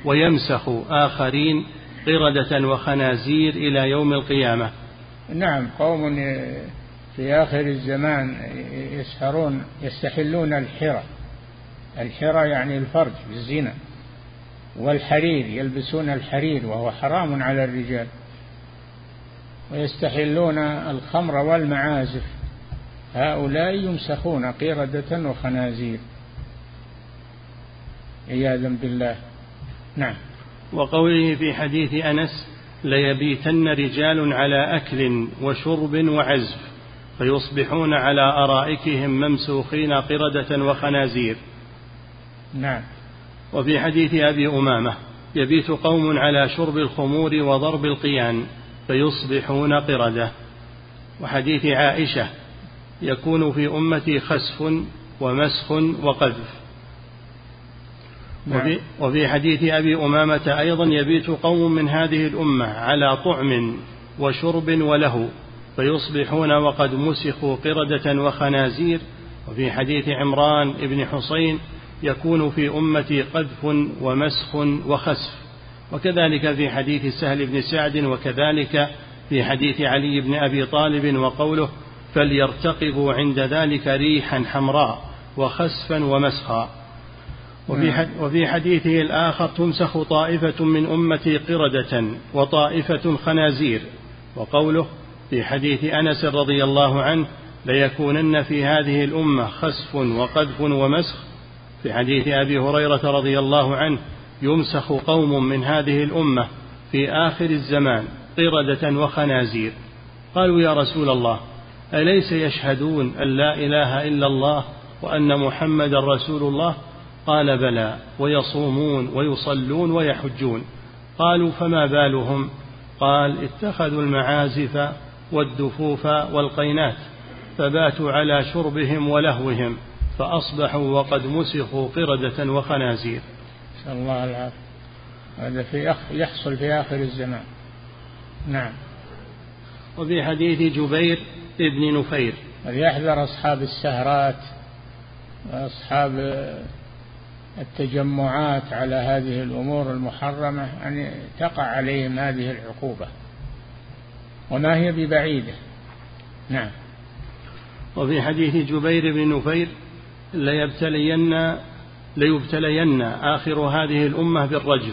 ويمسخ آخرين قردة وخنازير إلى يوم القيامة. نعم قوم في آخر الزمان يسهرون يستحلون الحرى. الحرى يعني الفرج بالزنا والحرير يلبسون الحرير وهو حرام على الرجال. ويستحلون الخمر والمعازف. هؤلاء يمسخون قردة وخنازير. عياذا بالله. نعم. وقوله في حديث أنس ليبيتن رجال على أكل وشرب وعزف فيصبحون على أرائكهم ممسوخين قردة وخنازير. نعم. وفي حديث أبي أمامة يبيت قوم على شرب الخمور وضرب القيان فيصبحون قردة. وحديث عائشة يكون في أمتي خسف ومسخ وقذف. وفي, نعم. وفي حديث أبي أمامة أيضا يبيت قوم من هذه الأمة على طعم وشرب وله فيصبحون وقد مسخوا قردة وخنازير. وفي حديث عمران بن حصين يكون في أمتي قذف ومسخ وخسف. وكذلك في حديث سهل بن سعد وكذلك في حديث علي بن أبي طالب وقوله فليرتقبوا عند ذلك ريحا حمراء وخسفا ومسخا. وفي, وفي حديثه الآخر تمسخ طائفة من أمتي قردة وطائفة خنازير. وقوله في حديث أنس رضي الله عنه ليكونن في هذه الأمة خسف وقذف ومسخ في حديث أبي هريرة رضي الله عنه يمسخ قوم من هذه الأمة في آخر الزمان قردة وخنازير. قالوا يا رسول الله أليس يشهدون أن لا إله إلا الله وأن محمدا رسول الله؟ قال بلى ويصومون ويصلون ويحجون. قالوا فما بالهم؟ قال اتخذوا المعازف والدفوف والقينات فباتوا على شربهم ولهوهم. فأصبحوا وقد مسخوا قردة وخنازير. نسأل الله العافية. هذا في أخ يحصل في آخر الزمان. نعم. وفي حديث جبير ابن نفير. وليحذر أصحاب السهرات وأصحاب التجمعات على هذه الأمور المحرمة أن تقع عليهم هذه العقوبة؟ وما هي ببعيدة؟ نعم. وفي حديث جبير بن نفير ليبتلين ليبتلين آخر هذه الأمة بالرجل.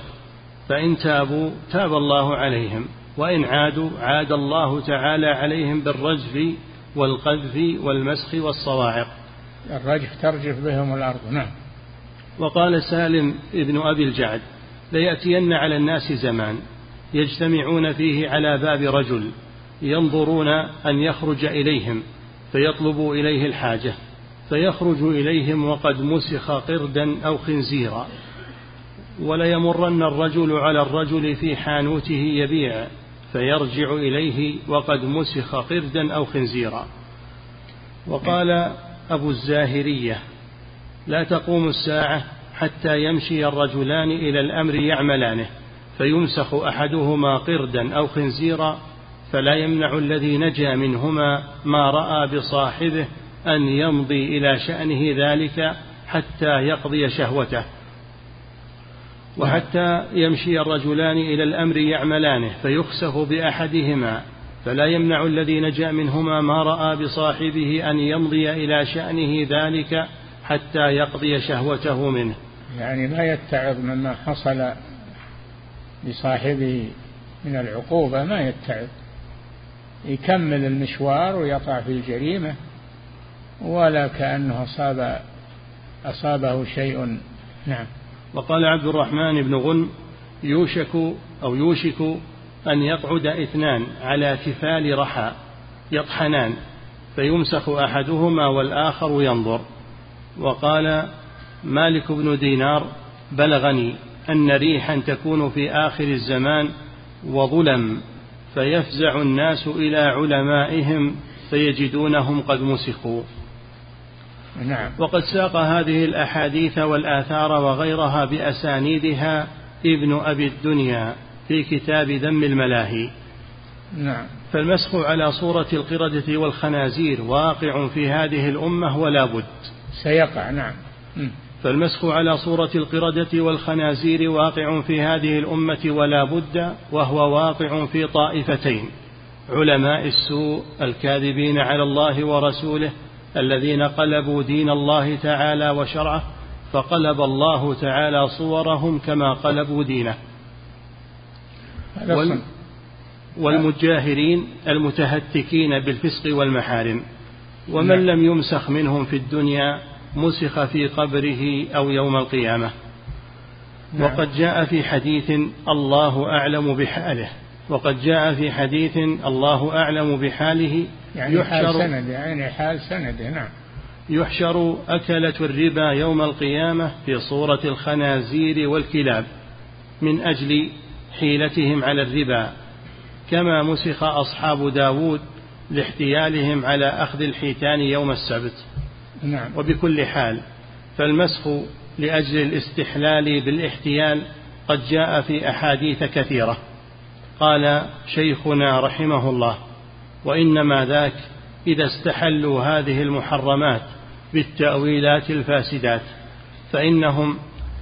فإن تابوا تاب الله عليهم. وإن عادوا عاد الله تعالى عليهم بالرجف والقذف والمسخ والصواعق. الرجف ترجف بهم الأرض نعم. وقال سالم ابن أبي الجعد ليأتين على الناس زمان يجتمعون فيه على باب رجل ينظرون أن يخرج إليهم فيطلبوا إليه الحاجة. فيخرج إليهم وقد مسخ قردا أو خنزيرا. وليمرن الرجل على الرجل في حانوته يبيع فيرجع إليه وقد مسخ قردا أو خنزيرا. وقال أبو الزاهرية لا تقوم الساعة حتى يمشي الرجلان إلى الأمر يعملانه فيمسخ أحدهما قردا أو خنزيرا فلا يمنع الذي نجا منهما ما رأى بصاحبه أن يمضي إلى شأنه ذلك حتى يقضي شهوته وحتى يمشي الرجلان إلى الأمر يعملانه فيخسف بأحدهما فلا يمنع الذي نجا منهما ما رأى بصاحبه أن يمضي إلى شأنه ذلك حتى يقضي شهوته منه. يعني ما يتعظ مما حصل لصاحبه من العقوبة ما يتعظ. يكمل المشوار ويقع في الجريمة. ولا كأنه أصاب أصابه شيء. نعم. وقال عبد الرحمن بن غن يوشك أو يوشك أن يقعد اثنان على كفال رحى يطحنان فيمسخ أحدهما والآخر ينظر. وقال مالك بن دينار بلغني أن ريحا تكون في آخر الزمان وظلم فيفزع الناس إلى علمائهم فيجدونهم قد مسخوا. نعم. وقد ساق هذه الأحاديث والآثار وغيرها بأسانيدها ابن أبي الدنيا في كتاب ذم الملاهي. نعم. فالمسخ على صورة القردة والخنازير واقع في هذه الأمة ولا بد. سيقع نعم. فالمسخ على صورة القردة والخنازير واقع في هذه الأمة ولا بد وهو واقع في طائفتين علماء السوء الكاذبين على الله ورسوله الذين قلبوا دين الله تعالى وشرعه فقلب الله تعالى صورهم كما قلبوا دينه. وال والمجاهرين المتهتكين بالفسق والمحارم. ومن لم يمسخ منهم في الدنيا مسخ في قبره أو يوم القيامة. نعم. وقد جاء في حديث الله أعلم بحاله. وقد جاء في حديث الله أعلم بحاله يعني يحشر حال سند يعني حال سند نعم. يحشر أكلة الربا يوم القيامة في صورة الخنازير والكلاب من أجل حيلتهم على الربا كما مسخ أصحاب داود لاحتيالهم على أخذ الحيتان يوم السبت. نعم. وبكل حال فالمسخ لأجل الاستحلال بالاحتيال قد جاء في أحاديث كثيرة. قال شيخنا رحمه الله وإنما ذاك إذا استحلوا هذه المحرمات بالتأويلات الفاسدات فإنهم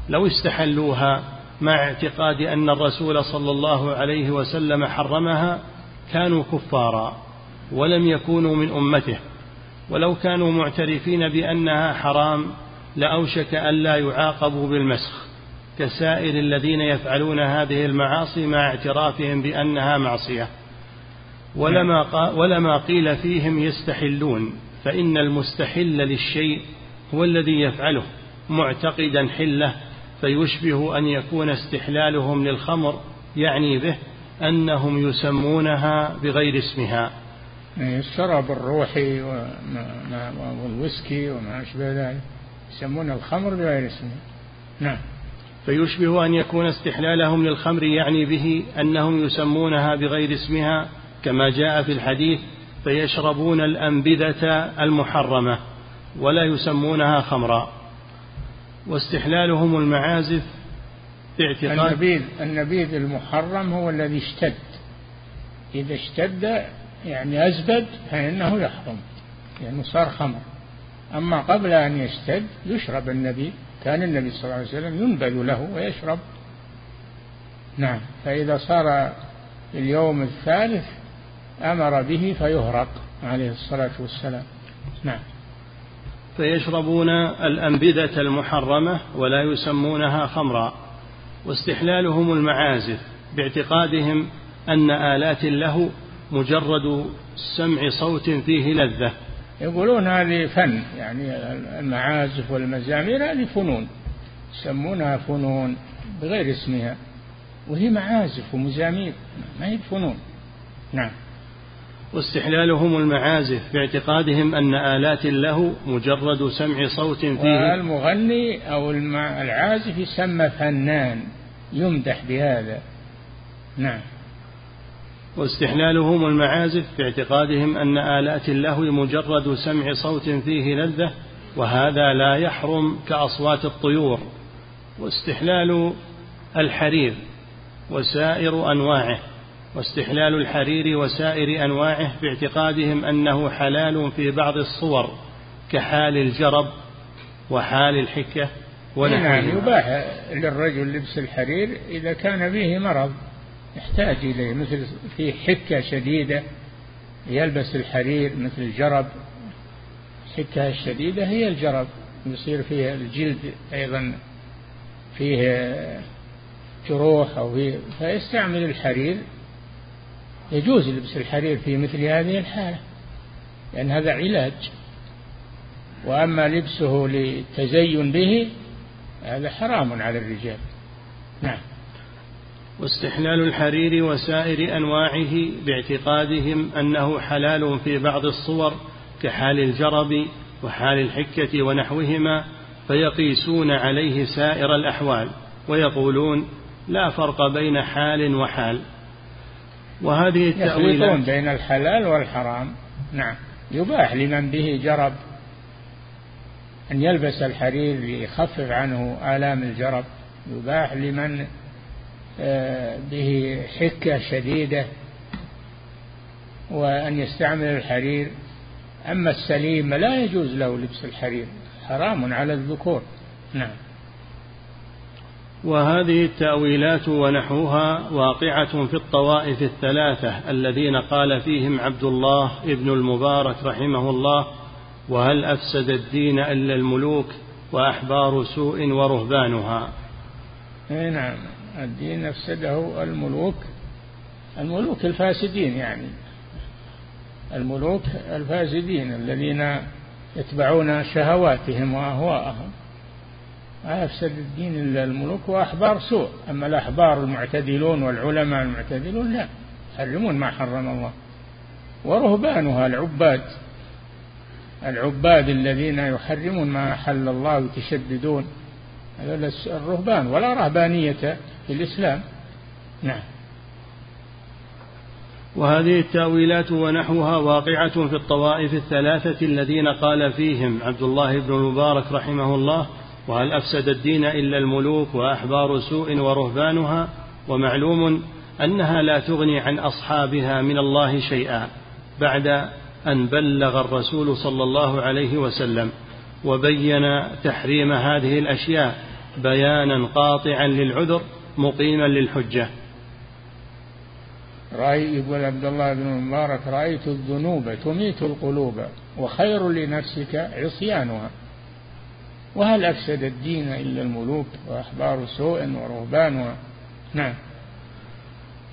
لو استحلوها مع اعتقاد أن الرسول صلى الله عليه وسلم حرمها كانوا كفارا ولم يكونوا من أمته. ولو كانوا معترفين بأنها حرام لأوشك ألا يعاقبوا بالمسخ كسائر الذين يفعلون هذه المعاصي مع اعترافهم بأنها معصية. ولما, ولما قيل فيهم يستحلون فإن المستحل للشيء هو الذي يفعله معتقدا حلة فيشبه أن يكون استحلالهم للخمر يعني به أنهم يسمونها بغير اسمها. الشراب الروحي والويسكي وما أشبه ذلك يسمون الخمر بغير اسمها نعم. فيشبه أن يكون استحلالهم للخمر يعني به أنهم يسمونها بغير اسمها كما جاء في الحديث فيشربون الأنبذة المحرمة ولا يسمونها خمرا. واستحلالهم المعازف باعتقاد النبيذ النبيذ المحرم هو الذي اشتد. إذا اشتد يعني أزبد فإنه يحرم لأنه صار خمر. أما قبل أن يشتد يشرب النبيذ. كان النبي صلى الله عليه وسلم ينبذ له ويشرب. نعم فإذا صار اليوم الثالث أمر به فيهرق عليه الصلاة والسلام. نعم. فيشربون الأنبذة المحرمة ولا يسمونها خمرا واستحلالهم المعازف باعتقادهم أن آلات اللهو مجرد سمع صوت فيه لذة. يقولون هذه فن يعني المعازف والمزامير هذه فنون يسمونها فنون بغير اسمها وهي معازف ومزامير ما هي فنون. نعم. واستحلالهم المعازف باعتقادهم أن آلات له مجرد سمع صوت فيه. المغني أو العازف يسمى فنان يمدح بهذا. نعم. واستحلالهم المعازف باعتقادهم أن آلات اللهو مجرد سمع صوت فيه لذة وهذا لا يحرم كأصوات الطيور. واستحلال الحرير وسائر أنواعه. واستحلال الحرير وسائر أنواعه باعتقادهم أنه حلال في بعض الصور كحال الجرب وحال الحكة ونحوها نعم يباح للرجل لبس الحرير إذا كان به مرض يحتاج إليه مثل في حكة شديدة يلبس الحرير مثل الجرب. الحكة الشديدة هي الجرب يصير فيها الجلد أيضا فيه جروح أو فيه فيستعمل الحرير يجوز لبس الحرير في مثل هذه الحالة لأن هذا علاج. وأما لبسه للتزين به هذا حرام على الرجال. نعم. واستحلال الحرير وسائر أنواعه باعتقادهم أنه حلال في بعض الصور كحال الجرب وحال الحكة ونحوهما فيقيسون عليه سائر الأحوال ويقولون لا فرق بين حال وحال. وهذه التأويلات. بين الحلال والحرام. نعم. يباح لمن به جرب. أن يلبس الحرير ليخفف عنه آلام الجرب. يباح لمن آه، به حكة شديدة. وأن يستعمل الحرير. أما السليم لا يجوز له لبس الحرير. حرام على الذكور. نعم. وهذه التأويلات ونحوها واقعة في الطوائف الثلاثة الذين قال فيهم عبد الله ابن المبارك رحمه الله وهل أفسد الدين إلا الملوك وأحبار سوء ورهبانها؟ نعم. الدين أفسده الملوك الملوك الفاسدين يعني. الملوك الفاسدين الذين يتبعون شهواتهم وأهواءهم. ما يفسد الدين إلا الملوك وأحبار سوء. أما الأحبار المعتدلون والعلماء المعتدلون لا يحرمون ما حرم الله. ورهبانها العباد العباد الذين يحرمون ما أحل الله ويتشددون. الرهبان ولا رهبانية في الإسلام. نعم. وهذه التأويلات ونحوها واقعة في الطوائف الثلاثة الذين قال فيهم عبد الله بن المبارك رحمه الله وهل أفسد الدين إلا الملوك وأحبار سوء ورهبانها؟ ومعلوم أنها لا تغني عن أصحابها من الله شيئا بعد أن بلغ الرسول صلى الله عليه وسلم وبين تحريم هذه الأشياء بيانا قاطعا للعذر مقيما للحجة. رأي يقول عبد الله بن المبارك رأيت الذنوب تميت القلوب وخير لنفسك عصيانها. وهل أفسد الدين إلا الملوك وأحبار سوء ورهبانها نعم.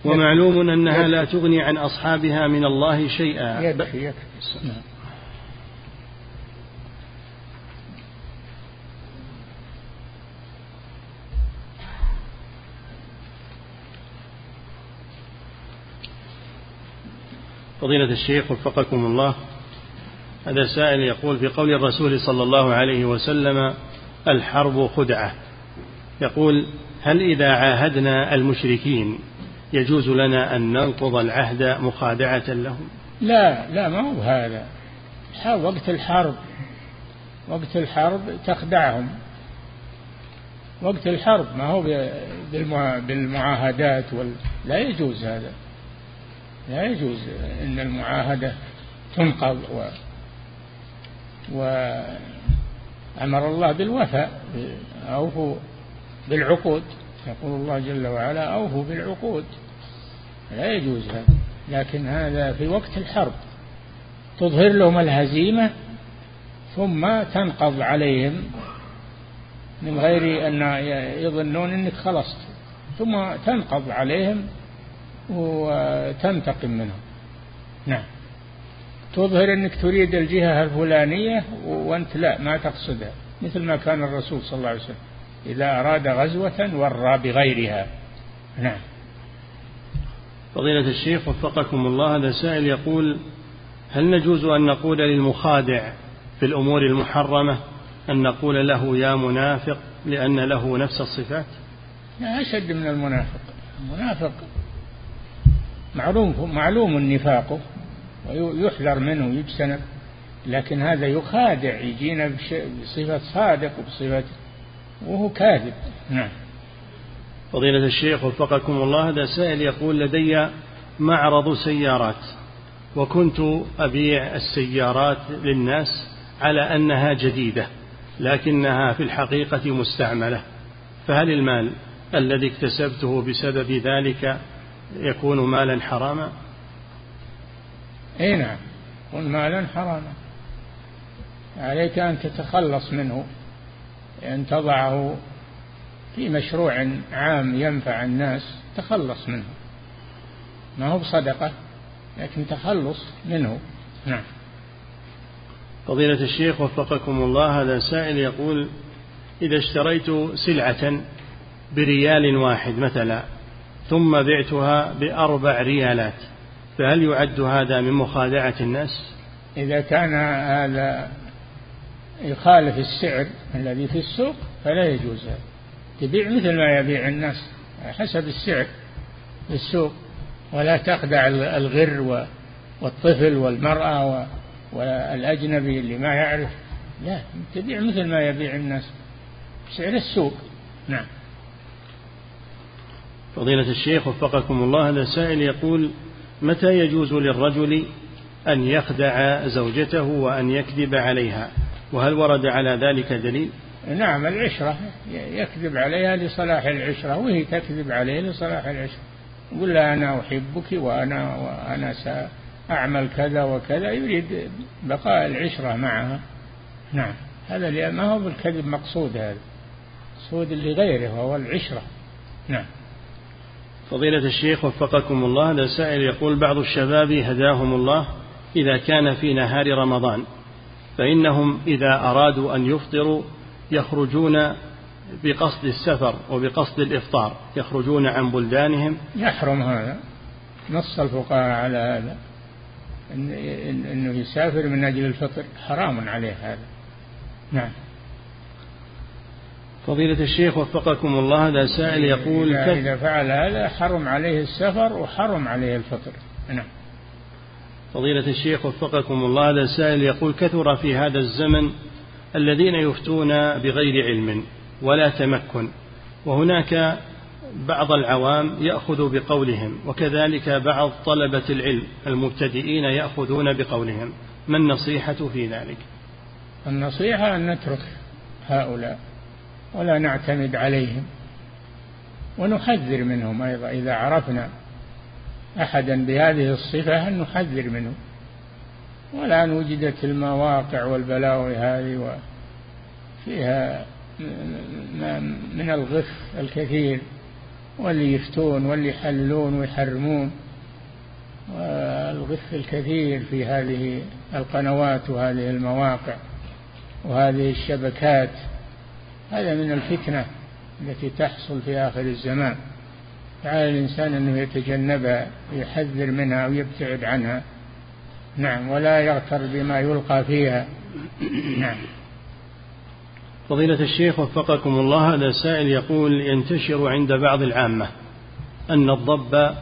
ومعلوم أنها لا تغني عن أصحابها من الله شيئا. يكفي يكفي. نعم. فضيلة الشيخ وفقكم الله. هذا سائل يقول في قول الرسول صلى الله عليه وسلم الحرب خدعة. يقول هل إذا عاهدنا المشركين يجوز لنا أن ننقض العهد مخادعة لهم؟ لا لا ما هو هذا. وقت الحرب وقت الحرب تخدعهم. وقت الحرب ما هو بالمعاهدات وال... لا يجوز هذا. لا يجوز إن المعاهدة تنقض و وأمر الله بالوفاء أوفوا بالعقود يقول الله جل وعلا أوفوا بالعقود. لا يجوز هذا لكن هذا في وقت الحرب. تظهر لهم الهزيمة ثم تنقض عليهم من غير أن يظنون أنك خلصت ثم تنقض عليهم وتنتقم منهم. نعم. تظهر أنك تريد الجهة الفلانية وأنت لا ما تقصدها مثل ما كان الرسول صلى الله عليه وسلم إذا أراد غزوة ورى بغيرها. نعم. فضيلة الشيخ وفقكم الله هذا سائل يقول هل نجوز أن نقول للمخادع في الأمور المحرمة أن نقول له يا منافق لأن له نفس الصفات؟ لا أشد من المنافق. المنافق معلوم معلوم نفاقه. ويحذر منه ويجتنب لكن هذا يخادع يجينا بصفة صادق وبصفة وهو كاذب. نعم. فضيلة الشيخ وفقكم الله هذا سائل يقول لدي معرض سيارات وكنت أبيع السيارات للناس على أنها جديدة لكنها في الحقيقة مستعملة فهل المال الذي اكتسبته بسبب ذلك يكون مالا حراما؟ إي نعم. يكون مالا حراما عليك أن تتخلص منه أن تضعه في مشروع عام ينفع الناس تخلص منه. ما هو بصدقة لكن تخلص منه. نعم. فضيلة الشيخ وفقكم الله هذا سائل يقول إذا اشتريت سلعة بريال واحد مثلا ثم بعتها بأربع ريالات فهل يعد هذا من مخادعة الناس؟ إذا كان هذا يخالف السعر الذي في السوق فلا يجوز هذا. تبيع مثل ما يبيع الناس حسب السعر في السوق ولا تخدع الغر والطفل والمرأة والأجنبي اللي ما يعرف. لا تبيع مثل ما يبيع الناس. سعر السوق. نعم. فضيلة الشيخ وفقكم الله هذا سائل يقول متى يجوز للرجل أن يخدع زوجته وأن يكذب عليها؟ وهل ورد على ذلك دليل؟ نعم العشرة. يكذب عليها لصلاح العشرة وهي تكذب عليه لصلاح العشرة. يقول لها أنا أحبك وأنا وأنا سأعمل كذا وكذا. يريد بقاء العشرة معها. نعم هذا ما هو بالكذب مقصود هذا. مقصود لغيره وهو العشرة. نعم. فضيلة الشيخ وفقكم الله هذا سائل يقول بعض الشباب هداهم الله إذا كان في نهار رمضان فإنهم إذا أرادوا أن يفطروا يخرجون بقصد السفر وبقصد الإفطار يخرجون عن بلدانهم. يحرم هذا نص الفقهاء على هذا. إن إنه يسافر من أجل الفطر حرام عليه هذا. نعم. فضيلة الشيخ وفقكم الله هذا سائل يقول إذا, إذا فعل هذا حرم عليه السفر وحرم عليه الفطر. نعم. فضيلة الشيخ وفقكم الله هذا سائل يقول كثر في هذا الزمن الذين يفتون بغير علم ولا تمكن وهناك بعض العوام يأخذ بقولهم وكذلك بعض طلبة العلم المبتدئين يأخذون بقولهم. ما النصيحة في ذلك؟ النصيحة أن نترك هؤلاء. ولا نعتمد عليهم. ونحذر منهم أيضا. إذا عرفنا أحدا بهذه الصفة أن نحذر منه؟ والآن وجدت المواقع والبلاوي هذه وفيها من الغف الكثير واللي يفتون واللي يحللون ويحرمون والغف الكثير في هذه القنوات وهذه المواقع وهذه الشبكات هذا من الفتنة التي تحصل في آخر الزمان. فعلى الإنسان أنه يتجنبها ويحذر منها ويبتعد عنها. نعم ولا يغتر بما يلقى فيها. نعم. فضيلة الشيخ وفقكم الله هذا سائل يقول ينتشر عند بعض العامة أن الضب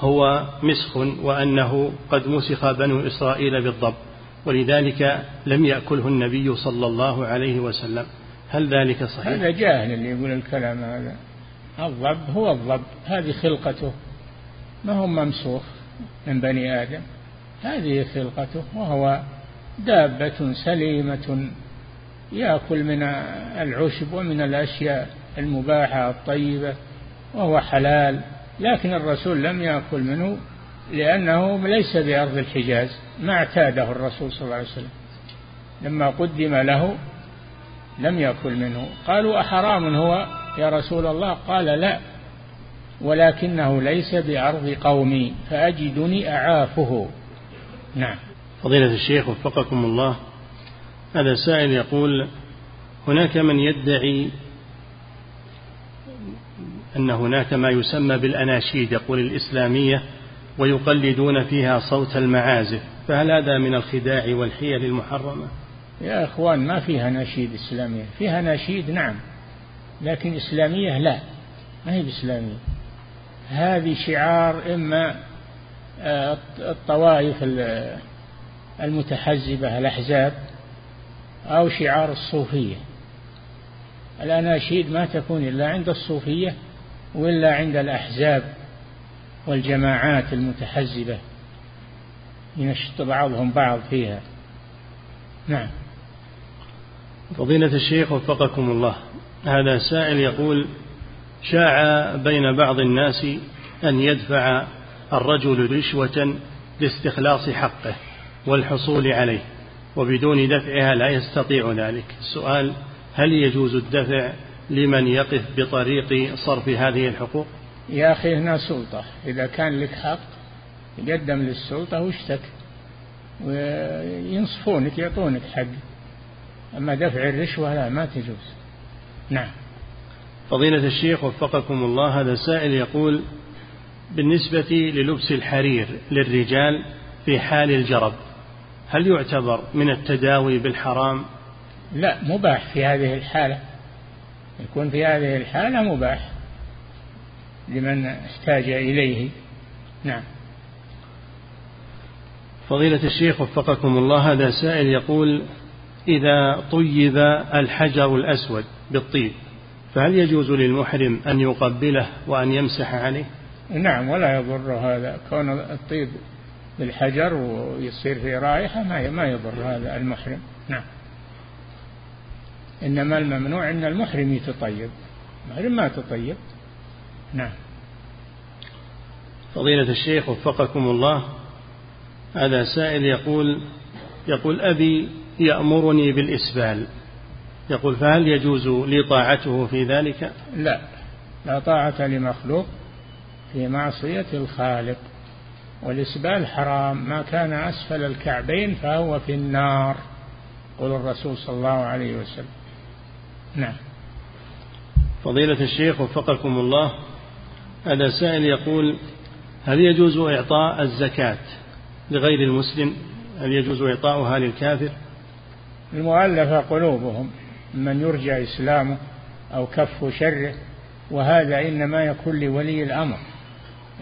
هو مسخ وأنه قد مسخ بنو إسرائيل بالضب ولذلك لم يأكله النبي صلى الله عليه وسلم. هل ذلك صحيح؟ هذا جاهل اللي يقول الكلام هذا. الضب هو الضب. هذه خلقته. ما هو ممسوخ من بني آدم. هذه خلقته وهو دابة سليمة. يأكل من العشب ومن الأشياء المباحة الطيبة وهو حلال. لكن الرسول لم يأكل منه لأنه ليس بأرض الحجاز. ما اعتاده الرسول صلى الله عليه وسلم. لما قدم له لم يأكل منه. قالوا أحرام هو؟ يا رسول الله. قال لا ولكنه ليس بأرض قومي فأجدني أعافه. نعم. فضيلة الشيخ وفقكم الله هذا سائل يقول هناك من يدعي أن هناك ما يسمى بالأناشيد يقول الإسلامية ويقلدون فيها صوت المعازف فهل هذا من الخداع والحيل المحرمة؟ يا أخوان ما فيها نشيد إسلامية. فيها نشيد نعم لكن إسلامية لا ما هي بإسلامية؟ هذه شعار إما آه، الطوائف المتحزبة الأحزاب أو شعار الصوفية. الأناشيد ما تكون إلا عند الصوفية وإلا عند الأحزاب والجماعات المتحزبة. ينشط بعضهم بعض فيها. نعم. فضيلة الشيخ وفقكم الله. هذا سائل يقول شاع بين بعض الناس أن يدفع الرجل رشوة لاستخلاص حقه والحصول عليه وبدون دفعها لا يستطيع ذلك. السؤال هل يجوز الدفع لمن يقف بطريق صرف هذه الحقوق؟ يا أخي هنا سلطة. إذا كان لك حق يقدم للسلطة واشتك وينصفونك يعطونك حق. أما دفع الرشوة لا ما تجوز. نعم. فضيلة الشيخ وفقكم الله هذا سائل يقول بالنسبة للبس الحرير للرجال في حال الجرب هل يعتبر من التداوي بالحرام؟ لا مباح في هذه الحالة. يكون في هذه الحالة مباح لمن احتاج إليه. نعم. فضيلة الشيخ وفقكم الله هذا سائل يقول إذا طيب الحجر الأسود بالطيب فهل يجوز للمحرم أن يقبله وأن يمسح عليه؟ نعم ولا يضر هذا. كون الطيب بالحجر ويصير في رائحة ما ما يضر هذا المحرم. نعم. إنما الممنوع أن المحرم يتطيب. المحرم ما تطيب. نعم. فضيلة الشيخ وفقكم الله هذا سائل يقول يقول أبي يأمرني بالإسبال. يقول فهل يجوز لي طاعته في ذلك؟ لا. لا طاعة لمخلوق في معصية الخالق. والإسبال حرام. ما كان أسفل الكعبين فهو في النار. قول الرسول صلى الله عليه وسلم. نعم. فضيلة الشيخ وفقكم الله هذا سائل يقول هل يجوز إعطاء الزكاة لغير المسلم؟ هل يجوز إعطاؤها للكافر؟ المؤلفة قلوبهم من يرجى إسلامه أو كف شره وهذا إنما يكون لولي الأمر.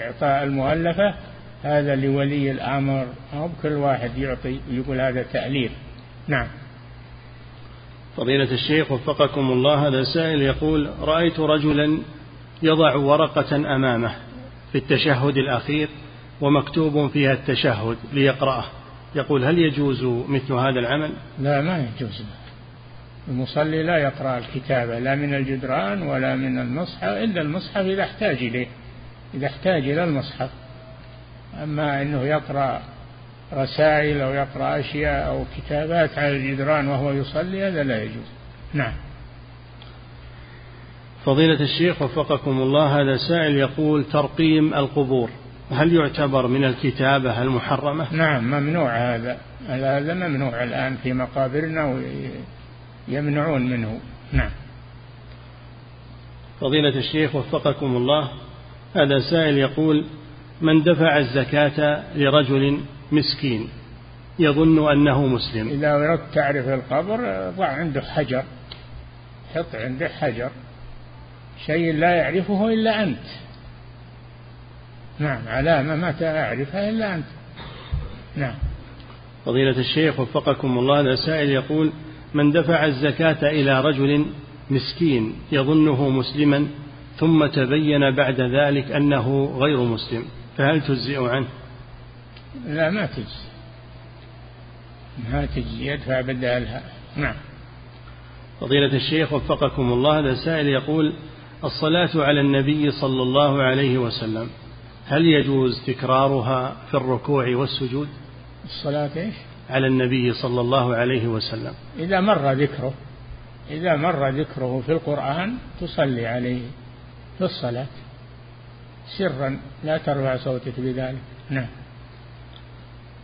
إعطاء المؤلفة هذا لولي الأمر. أو كل واحد يعطي يقول هذا تأليف. نعم. فضيلة الشيخ وفقكم الله هذا سائل يقول رأيت رجلا يضع ورقة أمامه في التشهد الأخير ومكتوب فيها التشهد ليقرأه. يقول هل يجوز مثل هذا العمل؟ لا ما يجوز. المصلي لا يقرأ الكتابة لا من الجدران ولا من المصحف إلا المصحف إذا احتاج إليه إذا احتاج إلى المصحف. أما أنه يقرأ رسائل أو يقرأ أشياء أو كتابات على الجدران وهو يصلي هذا لا يجوز. نعم. فضيلة الشيخ وفقكم الله هذا سائل يقول ترقيم القبور. هل يعتبر من الكتابة المحرمة؟ نعم ممنوع هذا. هذا ممنوع الآن في مقابرنا ويمنعون منه. نعم. فضيلة الشيخ وفقكم الله هذا سائل يقول من دفع الزكاة لرجل مسكين يظن أنه مسلم؟ إذا أردت تعرف القبر ضع عنده حجر حط عنده حجر. شيء لا يعرفه إلا أنت. نعم علامة ما تعرفها إلا أنت. نعم. فضيلة الشيخ وفقكم الله هذا سائل يقول من دفع الزكاة إلى رجل مسكين يظنه مسلما ثم تبين بعد ذلك أنه غير مسلم فهل تجزئ عنه؟ لا ما تجزي ما تجزي يدفع بدالها نعم. فضيلة الشيخ وفقكم الله هذا سائل يقول الصلاة على النبي صلى الله عليه وسلم هل يجوز تكرارها في الركوع والسجود؟ الصلاة إيش؟ على النبي صلى الله عليه وسلم. إذا مر ذكره إذا مر ذكره في القرآن تصلي عليه في الصلاة. سرا لا ترفع صوتك بذلك. نعم.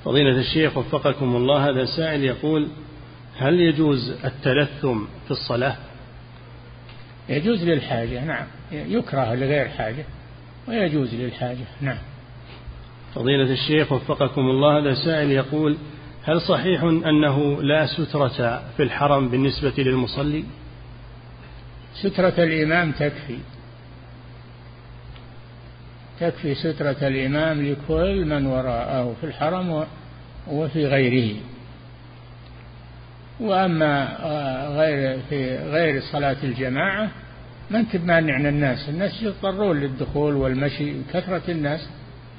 فضيلة الشيخ وفقكم الله هذا سائل يقول هل يجوز التلثم في الصلاة؟ يجوز للحاجة نعم. يكره لغير حاجة. ويجوز للحاجة. نعم. فضيلة الشيخ وفقكم الله هذا سائل يقول هل صحيح أنه لا سترة في الحرم بالنسبة للمصلي؟ سترة الإمام تكفي. تكفي سترة الإمام لكل من وراءه في الحرم وفي غيره. وأما آه، غير في غير صلاة الجماعة ما أنت بمانع الناس الناس يضطرون للدخول والمشي كثرة الناس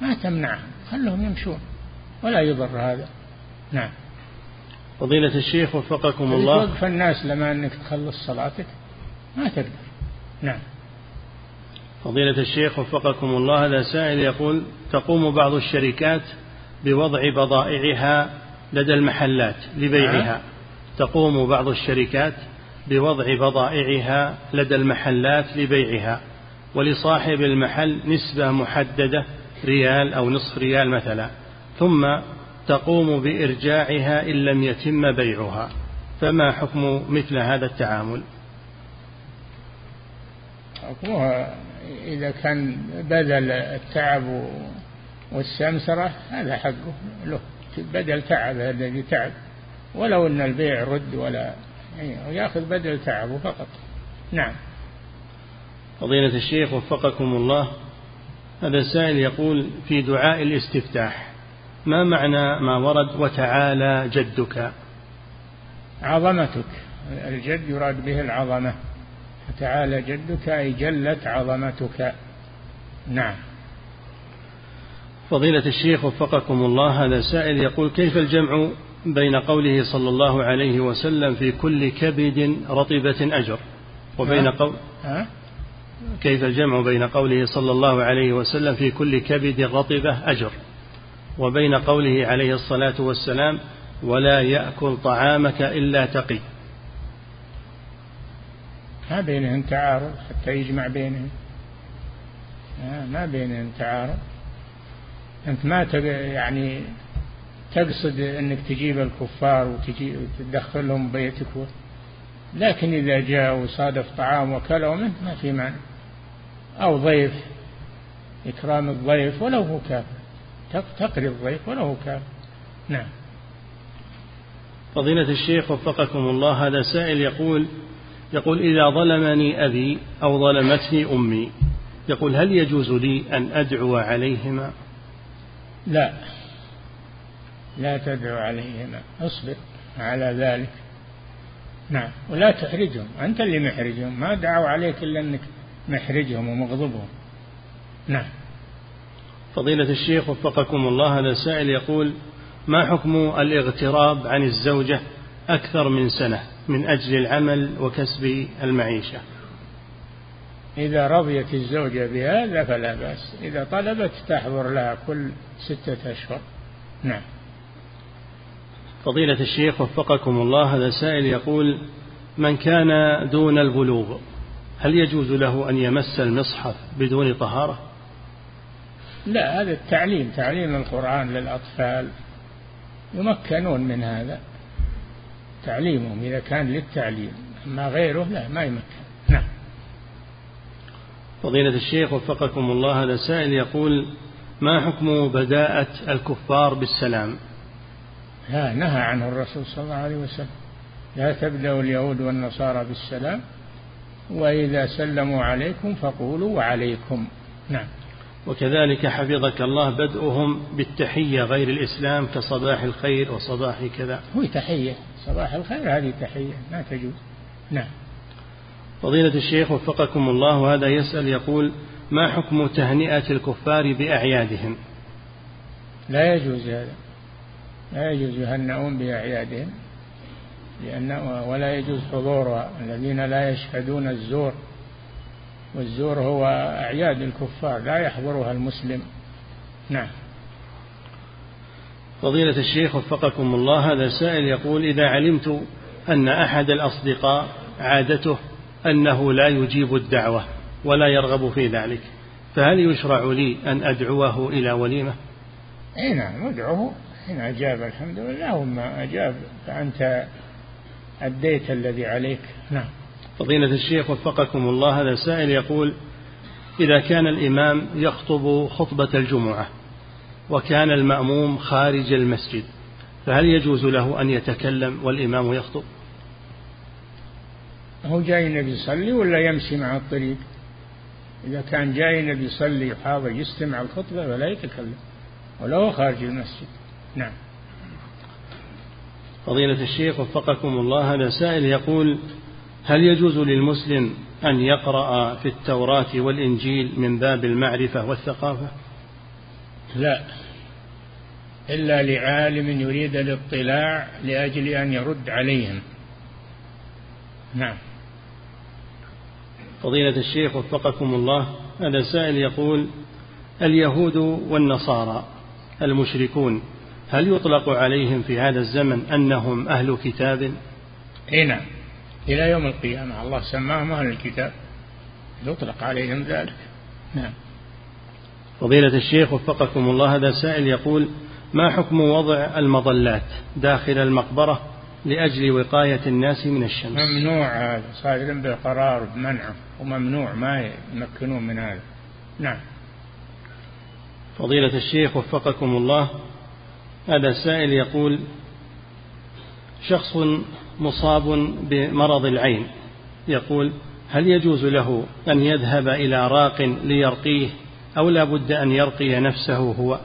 ما تمنعهم خلهم يمشون ولا يضر هذا. نعم. فضيلة الشيخ وفقكم الله. توقف الناس لما أنك تخلص صلاتك ما تقدر. نعم. فضيلة الشيخ وفقكم الله هذا سائل يقول تقوم بعض الشركات بوضع بضائعها لدى المحلات لبيعها. أه؟ تقوم بعض الشركات بوضع بضائعها لدى المحلات لبيعها ولصاحب المحل نسبة محددة ريال أو نصف ريال مثلا ثم تقوم بإرجاعها إن لم يتم بيعها. فما حكم مثل هذا التعامل؟ حكمها إذا كان بذل التعب والسمسرة هذا حقه له. بدل تعب الذي تعب. ولو أن البيع رد ولا ياخذ بدل تعبه فقط. نعم. فضيلة الشيخ وفقكم الله هذا السائل يقول في دعاء الاستفتاح ما معنى ما ورد وتعالى جدك عظمتك. الجد يراد به العظمة. تعالى جدك أي جلت عظمتك. نعم. فضيلة الشيخ وفقكم الله هذا سائل يقول كيف الجمع بين قوله صلى الله عليه وسلم في كل كبد رطبة أجر. وبين قول كيف الجمع بين قوله صلى الله عليه وسلم في كل كبد رطبة أجر؟ وبين قوله عليه الصلاة والسلام ولا يأكل طعامك إلا تقي. ما بينهم تعارض حتى يجمع بينهم ما بينهم تعارض. أنت ما يعني تقصد أنك تجيب الكفار وتدخلهم بيتك لكن إذا جاء وصادف طعام وكلوا منه ما في معنى أو ضيف إكرام الضيف ولو هو كافر. تقري الضيف ولو هو كافر. نعم. فضيلة الشيخ وفقكم الله هذا سائل يقول يقول إذا ظلمني أبي أو ظلمتني أمي يقول هل يجوز لي أن أدعو عليهما؟ لا. لا تدعو عليهما. اصبر على ذلك. نعم. ولا تحرجهم. أنت اللي محرجهم. ما دعوا عليك إلا أنك محرجهم ومغضبهم نعم. فضيلة الشيخ وفقكم الله هذا سائل يقول ما حكم الاغتراب عن الزوجة أكثر من سنة من أجل العمل وكسب المعيشة؟ إذا رضيت الزوجة بهذا فلا بأس. إذا طلبت تحضر لها كل ستة أشهر. نعم. فضيلة الشيخ وفقكم الله هذا سائل يقول من كان دون البلوغ هل يجوز له أن يمس المصحف بدون طهارة؟ لا هذا التعليم تعليم القرآن للأطفال يمكنون من هذا تعليمهم إذا كان للتعليم أما غيره لا ما يمكن. نعم. فضيلة الشيخ وفقكم الله هذا سائل يقول ما حكم بداءة الكفار بالسلام؟ لا نهى عنه الرسول صلى الله عليه وسلم. لا تبدأ اليهود والنصارى بالسلام وإذا سلموا عليكم فقولوا وعليكم. نعم. وكذلك حفظك الله بدءهم بالتحية غير الإسلام كصباح الخير وصباح كذا. هو تحية صباح الخير هذه تحية ما تجوز. نعم. فضيلة الشيخ وفقكم الله وهذا يسأل يقول ما حكم تهنئة الكفار بأعيادهم؟ لا يجوز هذا. لا يجوز يهنئون بأعيادهم لأن ولا يجوز حضورها الذين لا يشهدون الزور والزور هو أعياد الكفار لا يحضرها المسلم. نعم. فضيلة الشيخ وفقكم الله هذا سائل يقول إذا علمت أن أحد الأصدقاء عادته أنه لا يجيب الدعوة ولا يرغب في ذلك فهل يشرع لي أن أدعوه إلى وليمة؟ أي نعم ادعوه إن أجاب الحمد لله وما أجاب فأنت أديت الذي عليك. نعم. فضيلة الشيخ وفقكم الله هذا سائل يقول إذا كان الإمام يخطب خطبة الجمعة وكان المأموم خارج المسجد فهل يجوز له أن يتكلم والإمام يخطب؟ هو جاي النبي يصلي ولا يمشي مع الطريق؟ إذا كان جاي النبي يصلي حاضر يستمع الخطبة ولا يتكلم ولو خارج المسجد. نعم. فضيلة الشيخ وفقكم الله هذا سائل يقول هل يجوز للمسلم أن يقرأ في التوراة والإنجيل من باب المعرفة والثقافة؟ لا. إلا لعالم يريد الاطلاع لأجل أن يرد عليهم. نعم. فضيلة الشيخ وفقكم الله هذا سائل يقول اليهود والنصارى المشركون هل يطلق عليهم في هذا الزمن أنهم أهل كتاب؟ اي نعم. إلى يوم القيامة الله سماهم أهل الكتاب. يطلق عليهم ذلك. نعم. فضيلة الشيخ وفقكم الله هذا سائل يقول ما حكم وضع المظلات داخل المقبرة لأجل وقاية الناس من الشمس؟ ممنوع هذا. صادر بالقرار بمنعه وممنوع ما يمكنون من هذا. نعم. فضيلة الشيخ وفقكم الله هذا سائل يقول شخص مصاب بمرض العين. يقول هل يجوز له أن يذهب إلى راق ليرقيه أو لا بد أن يرقي نفسه هو؟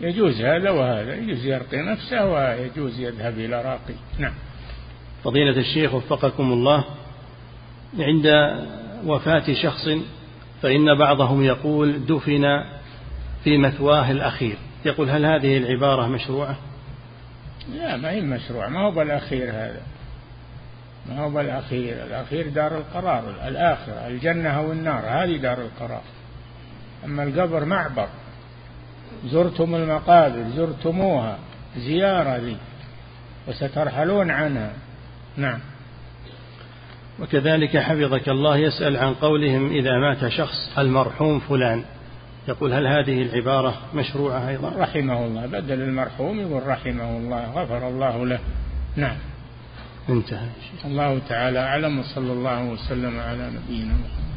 يجوز هذا وهذا يجوز يرقي نفسه ويجوز يذهب إلى راقي. نعم. فضيلة الشيخ وفقكم الله عند وفاة شخص فإن بعضهم يقول دفن في مثواه الأخير. يقول هل هذه العبارة مشروعة؟ لا ما هي مشروع ما هو بالأخير هذا. ما هو بالأخير الأخير دار القرار الآخرة الجنة أو النار هذه دار القرار. أما القبر معبر. زرتم المقابر زرتموها زيارة ذي وسترحلون عنها. نعم. وكذلك حفظك الله يسأل عن قولهم إذا مات شخص المرحوم فلان. يقول هل هذه العبارة مشروعة أيضا؟ رحمه الله بدل المرحوم يقول رحمه الله غفر الله له. نعم. انتهى الله تعالى أعلم وصلى الله وسلم على نبينا محمد.